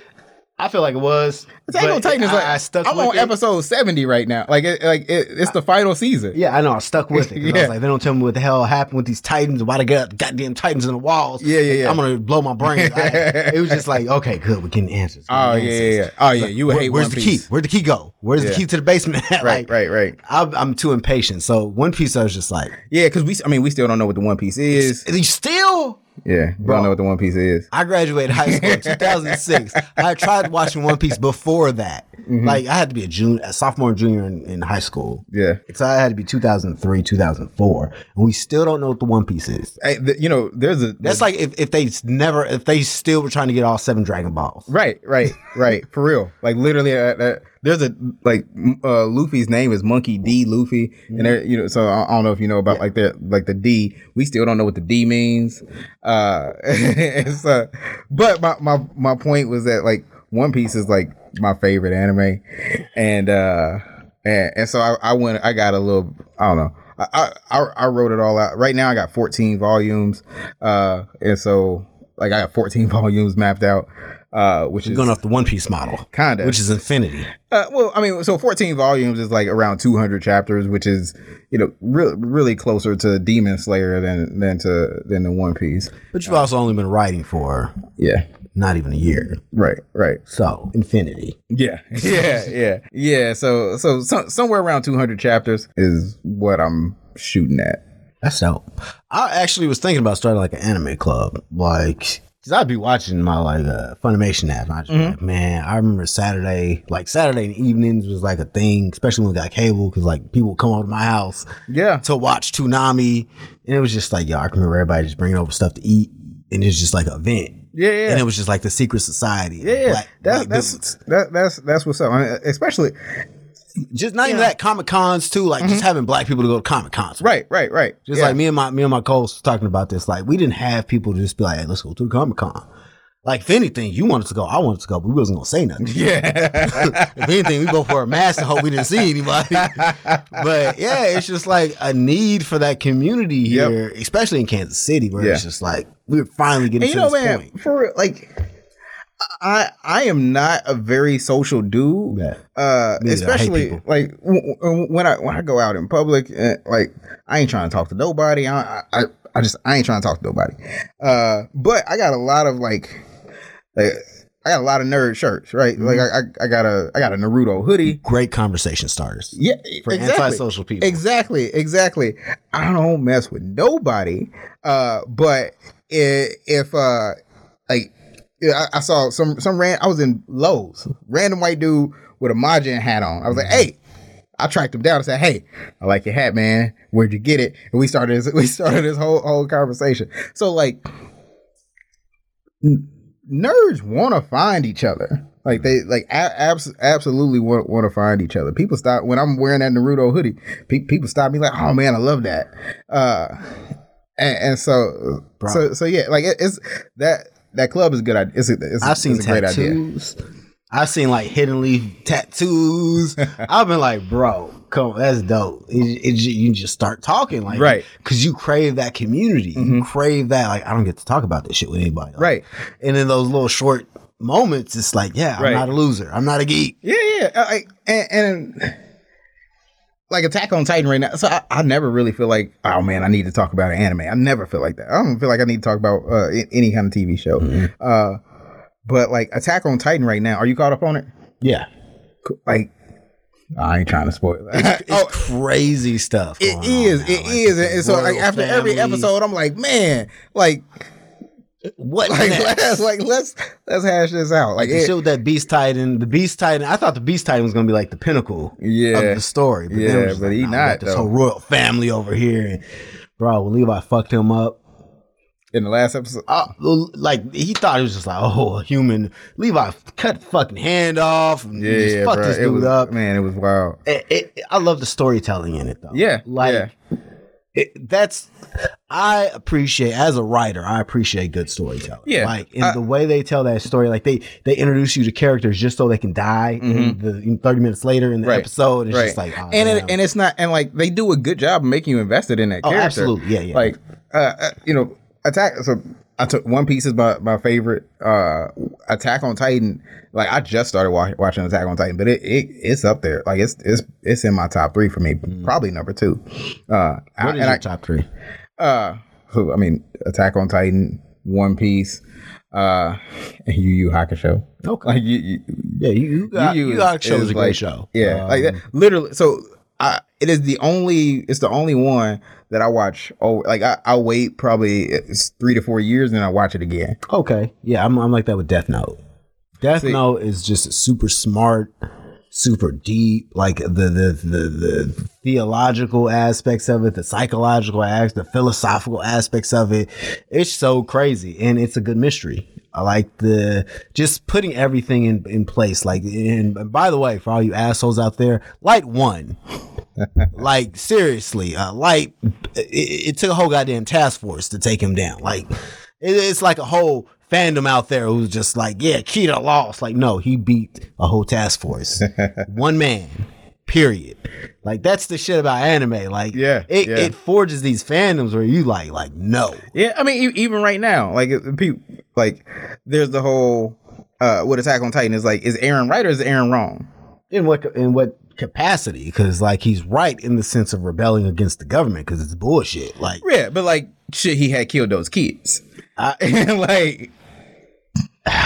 I feel like it was. Titan is like I, I stuck I'm on it. episode seventy right now. Like, it, like it, it's the final season. Yeah, I know. I stuck with it. Yeah. was like, they don't tell me what the hell happened with these Titans why they got goddamn Titans in the walls. Yeah, yeah, yeah. I'm gonna blow my brain. I- it was just like, okay, good. We're getting answers. We're Oh getting yeah, answers. yeah, yeah. Oh yeah. You would Where- hate where's One the Piece. key? Where'd the key go? Where's Yeah. the key to the basement? Right, like, right, right. I'm, I'm too impatient. So One Piece, I was just like, Yeah, because we. I mean, we still don't know what the One Piece is. you still. Yeah, Bro. don't know what the One Piece is. I graduated high school in 2006. I tried watching One Piece before that. Mm-hmm. Like I had to be a junior, a sophomore, and junior in, in high school. Yeah. So I had to be 2003, 2004, and we still don't know what the One Piece is. Hey, the, you know, there's a That's like if, if they never, if they still were trying to get all seven Dragon Balls. Right, right, right. For real. Like literally, uh, uh, there's a like uh, Luffy's name is Monkey D. Luffy, and there, you know. So I, I don't know if you know about like the like the D. We still don't know what the D means. Uh, uh but my my my point was that like One Piece is like my favorite anime, and uh, and, and so I, I went. I got a little. I don't know. I, I I wrote it all out. Right now, I got 14 volumes, uh, and so like I got 14 volumes mapped out, uh, which is Going off the One Piece model, Kinda. which is infinity. uh, well, I mean, so 14 volumes is like around 200 chapters, which is you know really really closer to Demon Slayer than than to than the One Piece. But you've also only been writing for Yeah, not even a year. right, right. So infinity. Yeah, yeah, yeah, yeah. So so, so somewhere around 200 chapters is what I'm shooting at. That's dope. I actually was thinking about starting like an anime club, like. Cause I'd be watching my like uh, Funimation app. And I'd just be like, man, I remember Saturday, like Saturday evenings was like a thing, especially when we got cable, because like people would come over to my house Yeah, to watch Toonami, and it was just like, yo, I remember everybody just bringing over stuff to eat, and it's just like an event. yeah, yeah. And it was just like the secret society. yeah, yeah. black- That's black that's dudes. that, that's that's what's up. I mean, especially just not even that Comic Cons too, like just having black people to go to Comic Cons. Mm-hmm. right, right, right. Just Yeah. like me and my me and my co-host talking about this. Like we didn't have people to just be like, hey, let's go to the Comic Con. Like if anything, you wanted to go, I wanted to go, but we wasn't gonna say nothing. Yeah, if anything, we both wear a mask and hope we didn't see anybody. but yeah, it's just like a need for that community Yep. here, especially in Kansas City, where it's just like we're finally getting and you to know, this man, point. for real, like. I I am not a very social dude, Yeah. uh, Me neither. I hate especially like w- w- when I when I go out in public. Uh, like I ain't trying to talk to nobody. I, I I just I ain't trying to talk to nobody. Uh, but I got a lot of like, like I got a lot of nerd shirts, right? Like Mm-hmm. I, I I got a I got a Naruto hoodie. Great conversation starters. Yeah, For exactly. antisocial people. Exactly, exactly. I don't mess with nobody. Uh, but if, if uh, like, I, I saw some some ran. I was in Lowe's, random white dude with a Majin hat on. I was like, hey. I tracked him down and said, "Hey, I like your hat, man. Where'd you get it?" And we started this, we started this whole whole conversation. So like, n- nerds want to find each other. Like they like a- abs- absolutely want want to find each other. People stop when I'm wearing that Naruto hoodie. Pe- people stop me like, "Oh man, I love that." Uh, and, and so Bro. so so yeah, like it, it's that that club is a good idea. It's a, it's, a- I've seen it's a great idea. tattoos. I've seen like hidden leaf tattoos. I've been like, bro, come, on, that's dope. It, it, you just start talking, like, Right. Mm-hmm. Because you crave that community. You crave that. Like, I don't get to talk about this shit with anybody. Like, Right. And in those little short moments, it's like, yeah, I'm Right. not a loser. I'm not a geek. Yeah, yeah. Like and, and like Attack on Titan right now. So I, I never really feel like, oh man, I need to talk about an anime. I never feel like that. I don't feel like I need to talk about uh, any kind of TV show. Uh, but like Attack on Titan right now, are you caught up on it? Yeah. Like, I ain't trying to spoil it. It's oh, crazy stuff. it going on is. It Like, is. And so like royal after every episode, I'm like, man, like, what like next? let's like let's let's hash this out. Like, it, showed that Beast Titan. The Beast Titan. I thought the Beast Titan was gonna be like the pinnacle Yeah. of the story. But then Yeah, but like, he nah, not, This whole royal family over here, and bro, when Levi fucked him up, in the last episode. uh, like he thought it was just like, oh, a human. Levi cut fucking hand off and Yeah, just yeah, fuck bro. this dude was, up. Man, it was wild. It- it- I love the storytelling in it though. Yeah, like yeah. It, that's I appreciate as a writer. I appreciate good storytelling. Yeah, like in I- the way they tell that story. Like they they introduce you to characters just so they can die in the in thirty minutes later in the Mm-hmm. Right, episode. It's right. just like, oh, and it, and it's not and like they do a good job of making you invested in that Oh, character. absolutely. Yeah, yeah. Like uh, uh, you know, attack. So I took One Piece is my, my favorite. Uh, Attack on Titan. Like I just started wa- watching Attack on Titan, but it, it it's up there. Like it's it's it's in my top three for me. Probably number two. Uh, I- Mm. what is and your I, top three? uh, I mean, Attack on Titan, One Piece, uh, and Yu Yu Hakusho. Okay. Like you, you Yeah, you, you got Yu you Yu got is- show is is a great like- show. Yeah, Um, like that. Literally, so I, it is the only. It's the only one that I watch. Oh, like I, I'll wait probably it's three to four years, and then I watch it again. Okay. Yeah, I'm, I'm like that with Death Note. Death See- Note is just super smart, super deep. Like the the the the theological aspects of it, the psychological aspects, the philosophical aspects of it. It's so crazy, and it's a good mystery. I like the just putting everything in in place. Like, and by the way, for all you assholes out there, Light one. like seriously, uh, Light. It, it took a whole goddamn task force to take him down. Like, it, it's like a whole fandom out there who's just like, yeah, Kira lost. Like, no, he beat a whole task force, one man. Period. Like that's the shit about anime. Like, Yeah, it, yeah. it forges these fandoms where you like, like, no, Yeah, I mean, even right now, like people, like there's the whole uh, what Attack on Titan is like. Is Eren right or is Eren wrong? in what in what capacity? Because like he's right in the sense of rebelling against the government because it's bullshit. Like, Yeah, but like shit, he had killed those kids. I, and like,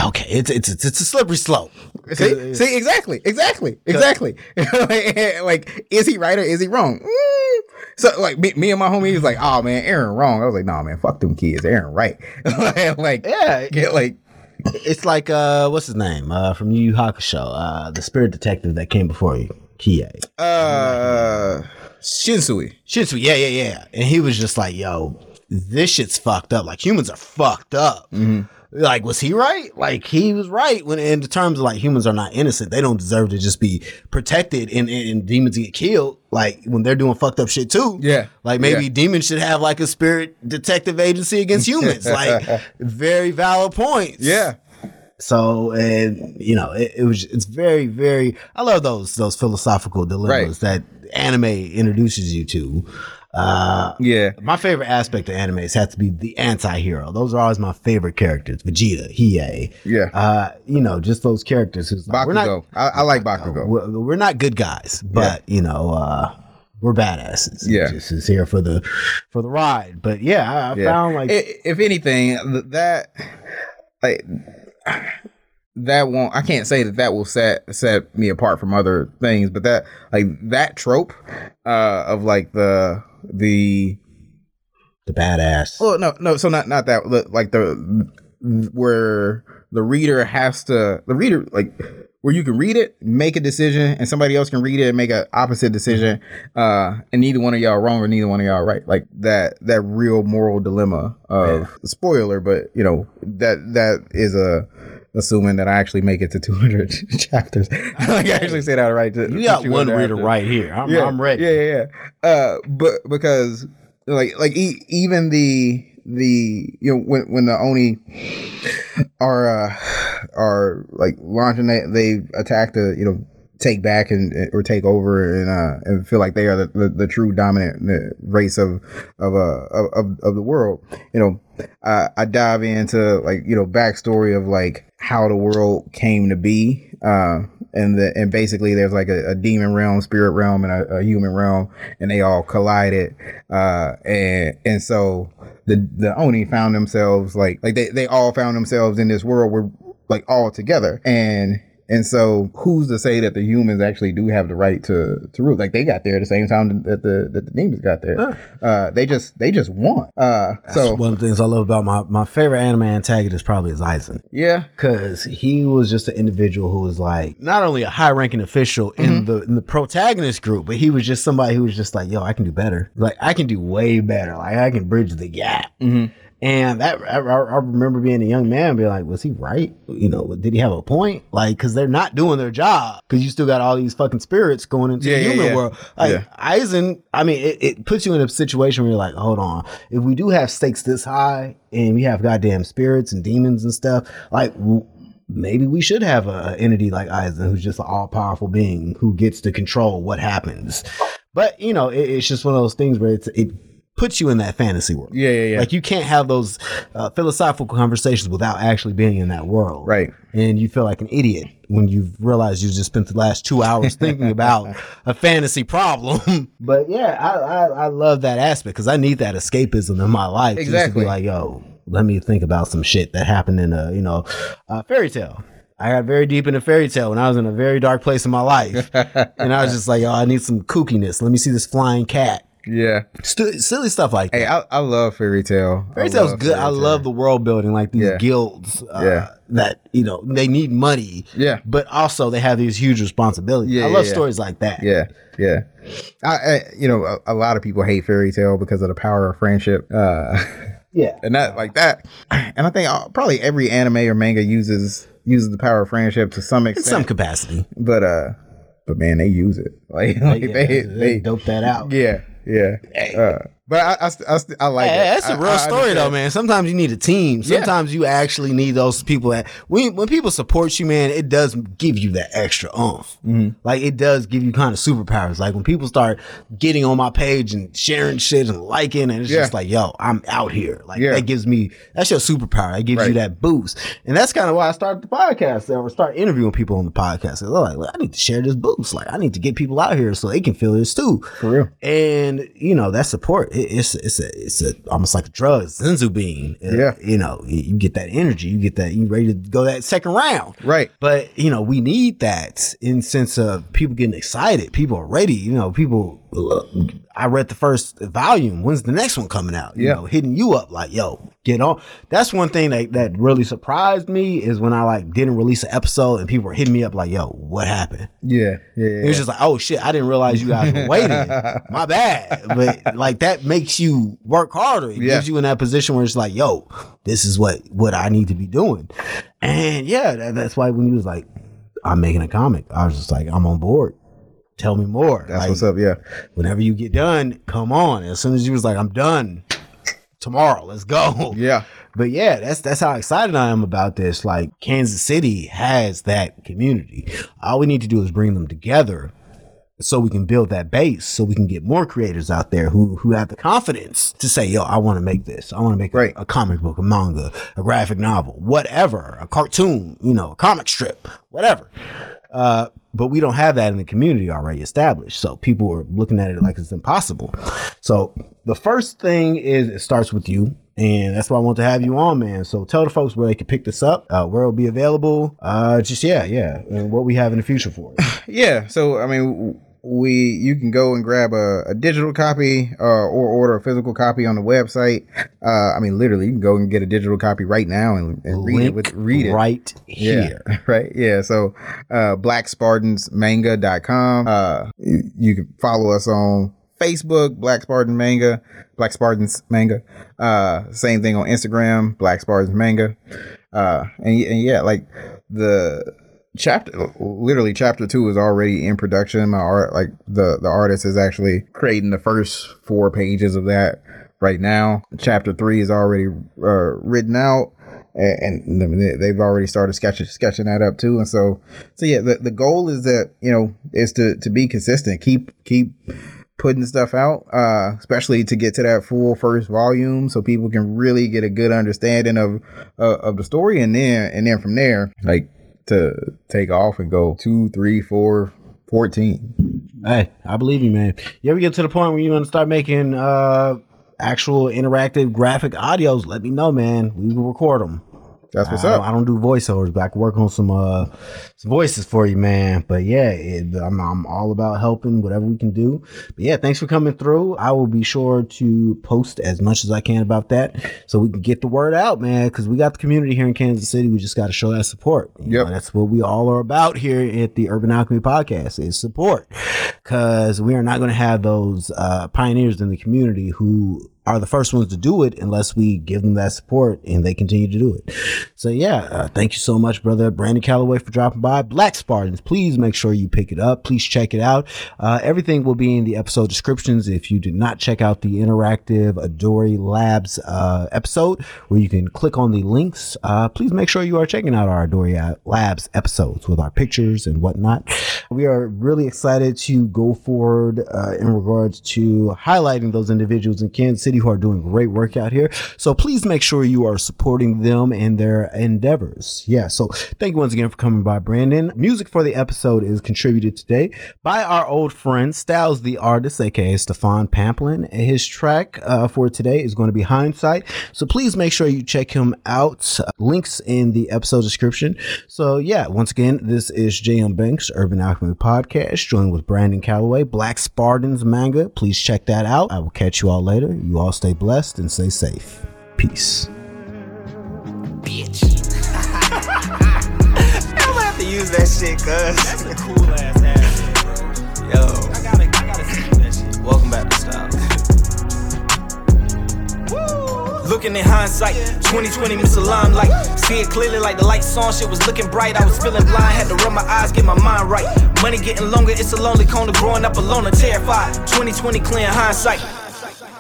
okay, it's it's it's, it's a slippery slope. see, see, exactly, exactly, exactly. like, like, is he right or is he wrong? Mm. So like me, me and my homie was like, oh man, Eren wrong. I was like, nah, man, fuck them kids. Eren right. like, Yeah, yeah, like it's like uh, what's his name uh, from Yu Yu Hakusho, uh, the spirit detective that came before you, Kie. uh, Sensui. Sensui, yeah, yeah, yeah. And he was just like, yo, this shit's fucked up. Like humans are fucked up. Like, was he right? Like he was right when in the terms of like humans are not innocent. They don't deserve to just be protected and, and, and demons get killed. Like when they're doing fucked up shit too. Yeah. Like maybe Yeah. demons should have like a spirit detective agency against humans. like very valid points. Yeah. So and you know it, it was it's very very I love those those philosophical dilemmas that anime introduces you to. Uh, Yeah. my favorite aspect of animes has to be the anti-hero. Those are always my favorite characters. Vegeta, Hiei. Yeah. Uh, you know, just those characters who's like, we're not Bakugo. I, I like Bakugo. we're, we're not good guys, but you know, uh, we're badasses. Yeah. just is here for the for the ride. But yeah, I, I Yeah. found like if anything, that like that won't. I can't say that that will set set me apart from other things, but that like that trope uh, of like the the the badass. well, no, no, so not not that like the where the reader has to the reader like where you can read it, make a decision, and somebody else can read it and make an opposite decision, uh, and neither one of y'all wrong or neither one of y'all right. Like that that real moral dilemma of spoiler, but you know that that is a assuming that I actually make it to 200 chapters. like I actually say that right. To, You got to one reader right here. I'm, Yeah, I'm ready. Yeah, yeah, yeah. Uh, but because like like e- even the the you know when when the Oni are uh are like launching they they attack the you know take back and or take over and uh and feel like they are the, the, the true dominant race of of uh of, of, of the world you know uh, I dive into like you know backstory of like how the world came to be uh and the and basically there's like a, a demon realm spirit realm and a, a human realm and they all collided uh and and so the the oni found themselves like like they, they all found themselves in this world where like all together and and so who's to say that the humans actually do have the right to to rule like they got there at the same time that the that the demons got there uh they just they just won uh so One of the things I love about my, my favorite anime antagonist probably is Aizen. yeah Because he was just an individual who was like not only a high ranking official Mm-hmm. in the in the protagonist group, but he was just somebody who was just like, yo, I can do better. Like I can do way better. Like I can bridge the gap. Mhm. And that I, I remember being a young man, being like, was he right? You know, did he have a point? Like, because they're not doing their job. Because you still got all these fucking spirits going into Yeah, the human yeah. world. Like Yeah. Aizen, I mean, it, it puts you in a situation where you're like, hold on, if we do have stakes this high and we have goddamn spirits and demons and stuff, like. w- Maybe we should have a, a entity like Aizen, who's just an all powerful being who gets to control what happens. But you know, it, it's just one of those things where it's it puts you in that fantasy world. Yeah, yeah, yeah. Like you can't have those uh, philosophical conversations without actually being in that world. Right. And you feel like an idiot when you realize you just spent the last two hours thinking about a fantasy problem. but yeah, I, I, I love that aspect because I need that escapism in my life. Just to Exactly. be like, yo, let me think about some shit that happened in a, you know, a fairy tale. I got very deep in a Fairy Tail when I was in a very dark place in my life. and I was just like, yo, I need some kookiness. Let me see this flying cat. Yeah. Stu- silly stuff like that. Hey, I, I love Fairy Tail. Fairy Tail's good. fairy I love the world building, like these Yeah. guilds. Uh, Yeah. That you know they need money. Yeah. But also they have these huge responsibilities. Yeah, I love yeah. stories like that. Yeah, yeah. I, I you know, a, a lot of people hate Fairy Tail because of the power of friendship. Uh, Yeah. and that like that. And I think uh, probably every anime or manga uses uses the power of friendship to some In extent. some capacity. but uh, but man, they use it. Like, like Yeah, they, they, they, dope that out. yeah, yeah. Uh, but I, I, I, I like Hey, it. that's a real I story though, man. Sometimes you need a team. Yeah. Sometimes you actually need those people that when when people support you, man, it does give you that extra oomph. Mm-hmm. Like it does give you kind of superpowers. Like when people start getting on my page and sharing shit and liking, and it's Yeah. just like, yo, I'm out here. Like Yeah. that gives me that's your superpower. That gives you that boost, and that's kind of why I started the podcast. Or start interviewing people on the podcast. I'm like, well, I need to share this boost. Like I need to get people out here so they can feel this too For real. and you know that support it's it's a it's a almost like a drug senzu bean Uh, Yeah. you know you, you get that energy you get that you ready to go that second round Right. but you know we need that in sense of people getting excited people are ready you know people i read the first volume when's the next one coming out you Yeah. know hitting you up like yo get on that's one thing that, that really surprised me is when i like didn't release an episode and people were hitting me up like yo what happened Yeah, yeah, it was just like, oh shit, I didn't realize you guys were waiting. My bad. But like that makes you work harder. It Yeah. gives you in that position where it's like, yo, this is what what I need to be doing. And yeah, that, that's why when you was like, I'm making a comic, I was just like, I'm on board. Tell me more. That's Like, what's up. Yeah. Whenever you get done, come on. As soon as you was like, I'm done tomorrow, let's go. Yeah. But yeah, that's that's how excited I am about this. Like Kansas City has that community. All we need to do is bring them together so we can build that base so we can get more creators out there who who have the confidence to say, yo, I want to make this. I want to make a- Right. a, comic book, a manga, a graphic novel, whatever, a cartoon, you know, a comic strip, whatever. Uh, but we don't have that in the community already established. So people are looking at it like it's impossible. So the first thing is it starts with you. And that's why I want to have you on, man. So tell the folks where they can pick this up, uh, where it'll be available. Uh, just yeah, yeah, and what we have in the future for it. Yeah. So I mean, we you can go and grab a, a digital copy uh, or order a physical copy on the website. Uh, I mean, literally, you can go and get a digital copy right now and, and read it. With, read it. right Yeah, here. right. Yeah. So, uh, blackspartansmanga.com. Uh, you, you can follow us on Facebook, Black Spartan Manga, Black Spartans Manga. Uh, same thing on Instagram, Black Spartans Manga. Uh, and, and yeah, like the chapter, literally chapter two is already in production. My art, like the, the artist is actually creating the first four pages of that right now. Chapter three is already, uh, written out and, and they- they've already started sketching sketching that up too. And so, so yeah, the, the goal is that you know is to to be consistent, keep keep putting stuff out, uh, especially to get to that full first volume, so people can really get a good understanding of uh, of the story, and then and then from there, like to take off and go two, three, four, 14. Hey, I believe you, man. You ever get to the point where you're gonna start making uh actual interactive graphic audios? Let me know, man. We will record them. That's what's I up. Don't, I don't do voiceovers, but I can work on some uh some voices for you, man. But yeah, it, I'm I'm all about helping whatever we can do. But yeah, thanks for coming through. I will be sure to post as much as I can about that, so we can get the word out, man. Because we got the community here in Kansas City. We just got to show that support. Yeah, that's what we all are about here at the Urban Alchemy Podcast is support. Because we are not going to have those uh, pioneers in the community who are the first ones to do it unless we give them that support and they continue to do it. So yeah, uh, thank you so much, brother Brandon Calloway for dropping by. Black Spartans, please make sure you pick it up. Please check it out. Uh, everything will be in the episode descriptions. If you did not check out the interactive Adori Labs uh, episode where you can click on the links, uh, please make sure you are checking out our Adori Labs episodes with our pictures and whatnot. We are really excited to go forward uh, in regards to highlighting those individuals in Kansas City who are doing great work out here. So please make sure you are supporting them in their endeavors. Yeah. So thank you once again for coming by, Brandon. Music for the episode is contributed today by our old friend Styles the artist, aka Stefan Pamplin. His track uh, for today is going to be Hindsight. So please make sure you check him out. Links in the episode description. So yeah, once again, this is JM Banks Urban Alchemy Podcast, joined with Brandon Calloway, Black Spartans manga. Please check that out. I will catch you all later. You all stay blessed and stay safe. Peace. Bitch. I'm gonna have to use that shit, cuz. That's a cool ass ass, bro. Yo. I gotta, I gotta see that shit. Welcome back to Styles. Looking in hindsight, 2020 miss a limelight. See it clearly like the lights on, shit was looking bright. I was feeling blind, had to rub my eyes, get my mind right. Money getting longer, it's a lonely corner. Growing up alone and terrified. 2020 clear in hindsight.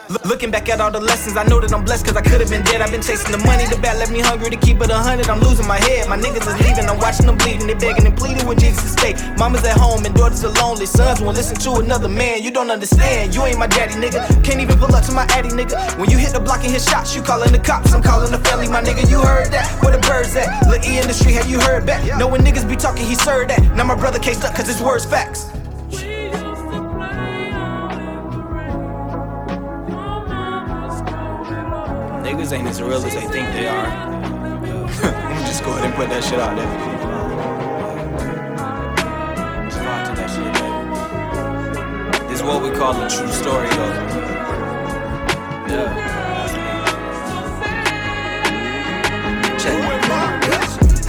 Look- Looking back at all the lessons, I know that I'm blessed cause I could've been dead. I've been chasing the money, the bat left me hungry to keep it a hundred. I'm losing my head. My niggas is leaving, I'm watching them bleeding. They begging and pleading with Jesus to stay. Mama's at home and daughters are lonely. Sons won't listen to another man. You don't understand. You ain't my daddy, nigga. Can't even pull up to my addy, nigga. When you hit the block and hit shots, you calling the cops. I'm calling the family, my nigga. You heard that? Where the birds at? Lil E in the street, have you heard back? Know when niggas be talking, he served that. Now my brother cased up cause his words facts. Niggas ain't as real as they think they are. Let me just go ahead and put that shit out there. This is what we call a true story, though. Yeah.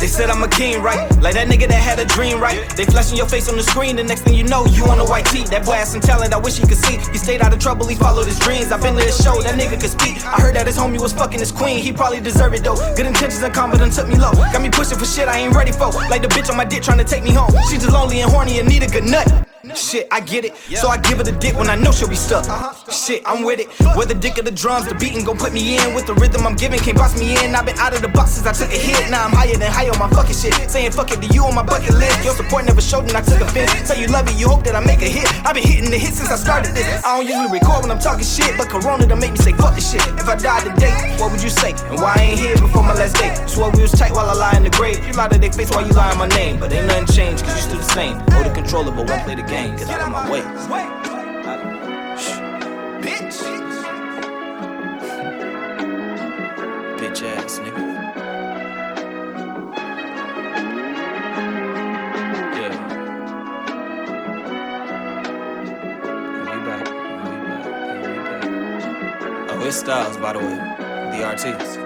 They said I'm a king, right? Like that nigga that had a dream, right? They flashing your face on the screen, the next thing you know, you on a white tee. That boy has some talent, I wish he could see. He stayed out of trouble, he followed his dreams. I've been to his show, that nigga could speak. I heard that his homie was fucking his queen, he probably deserve it though. Good intentions and confidence took me low. Got me pushing for shit I ain't ready for. Like the bitch on my dick trying to take me home. She just lonely and horny and need a good nut. Shit, I get it. So I give her the dick when I know she'll be stuck. Uh-huh. Shit, I'm with it. Whether dick or the drums, the beating gon' put me in. With the rhythm I'm giving, can't box me in. I've been out of the box since I took a hit. Now I'm higher than high on my fucking shit. Saying fuck it to you on my bucket list. Your support never showed and I took offense. Say you love it, you hope that I make a hit. I've been hitting the hit since I started this. I don't usually record when I'm talking shit, but Corona done make me say fuck this shit. If I died today, what would you say? And why I ain't here before my last day? Swear we was tight while I lie in the grave. You lie to their face while you lie in my name. But ain't nothing changed, cause you still the same. Hold the controller, but won't play the game. Get out of my way. Bitch. Bitch ass nigga. Oh, it's Styles, by the way. The artist.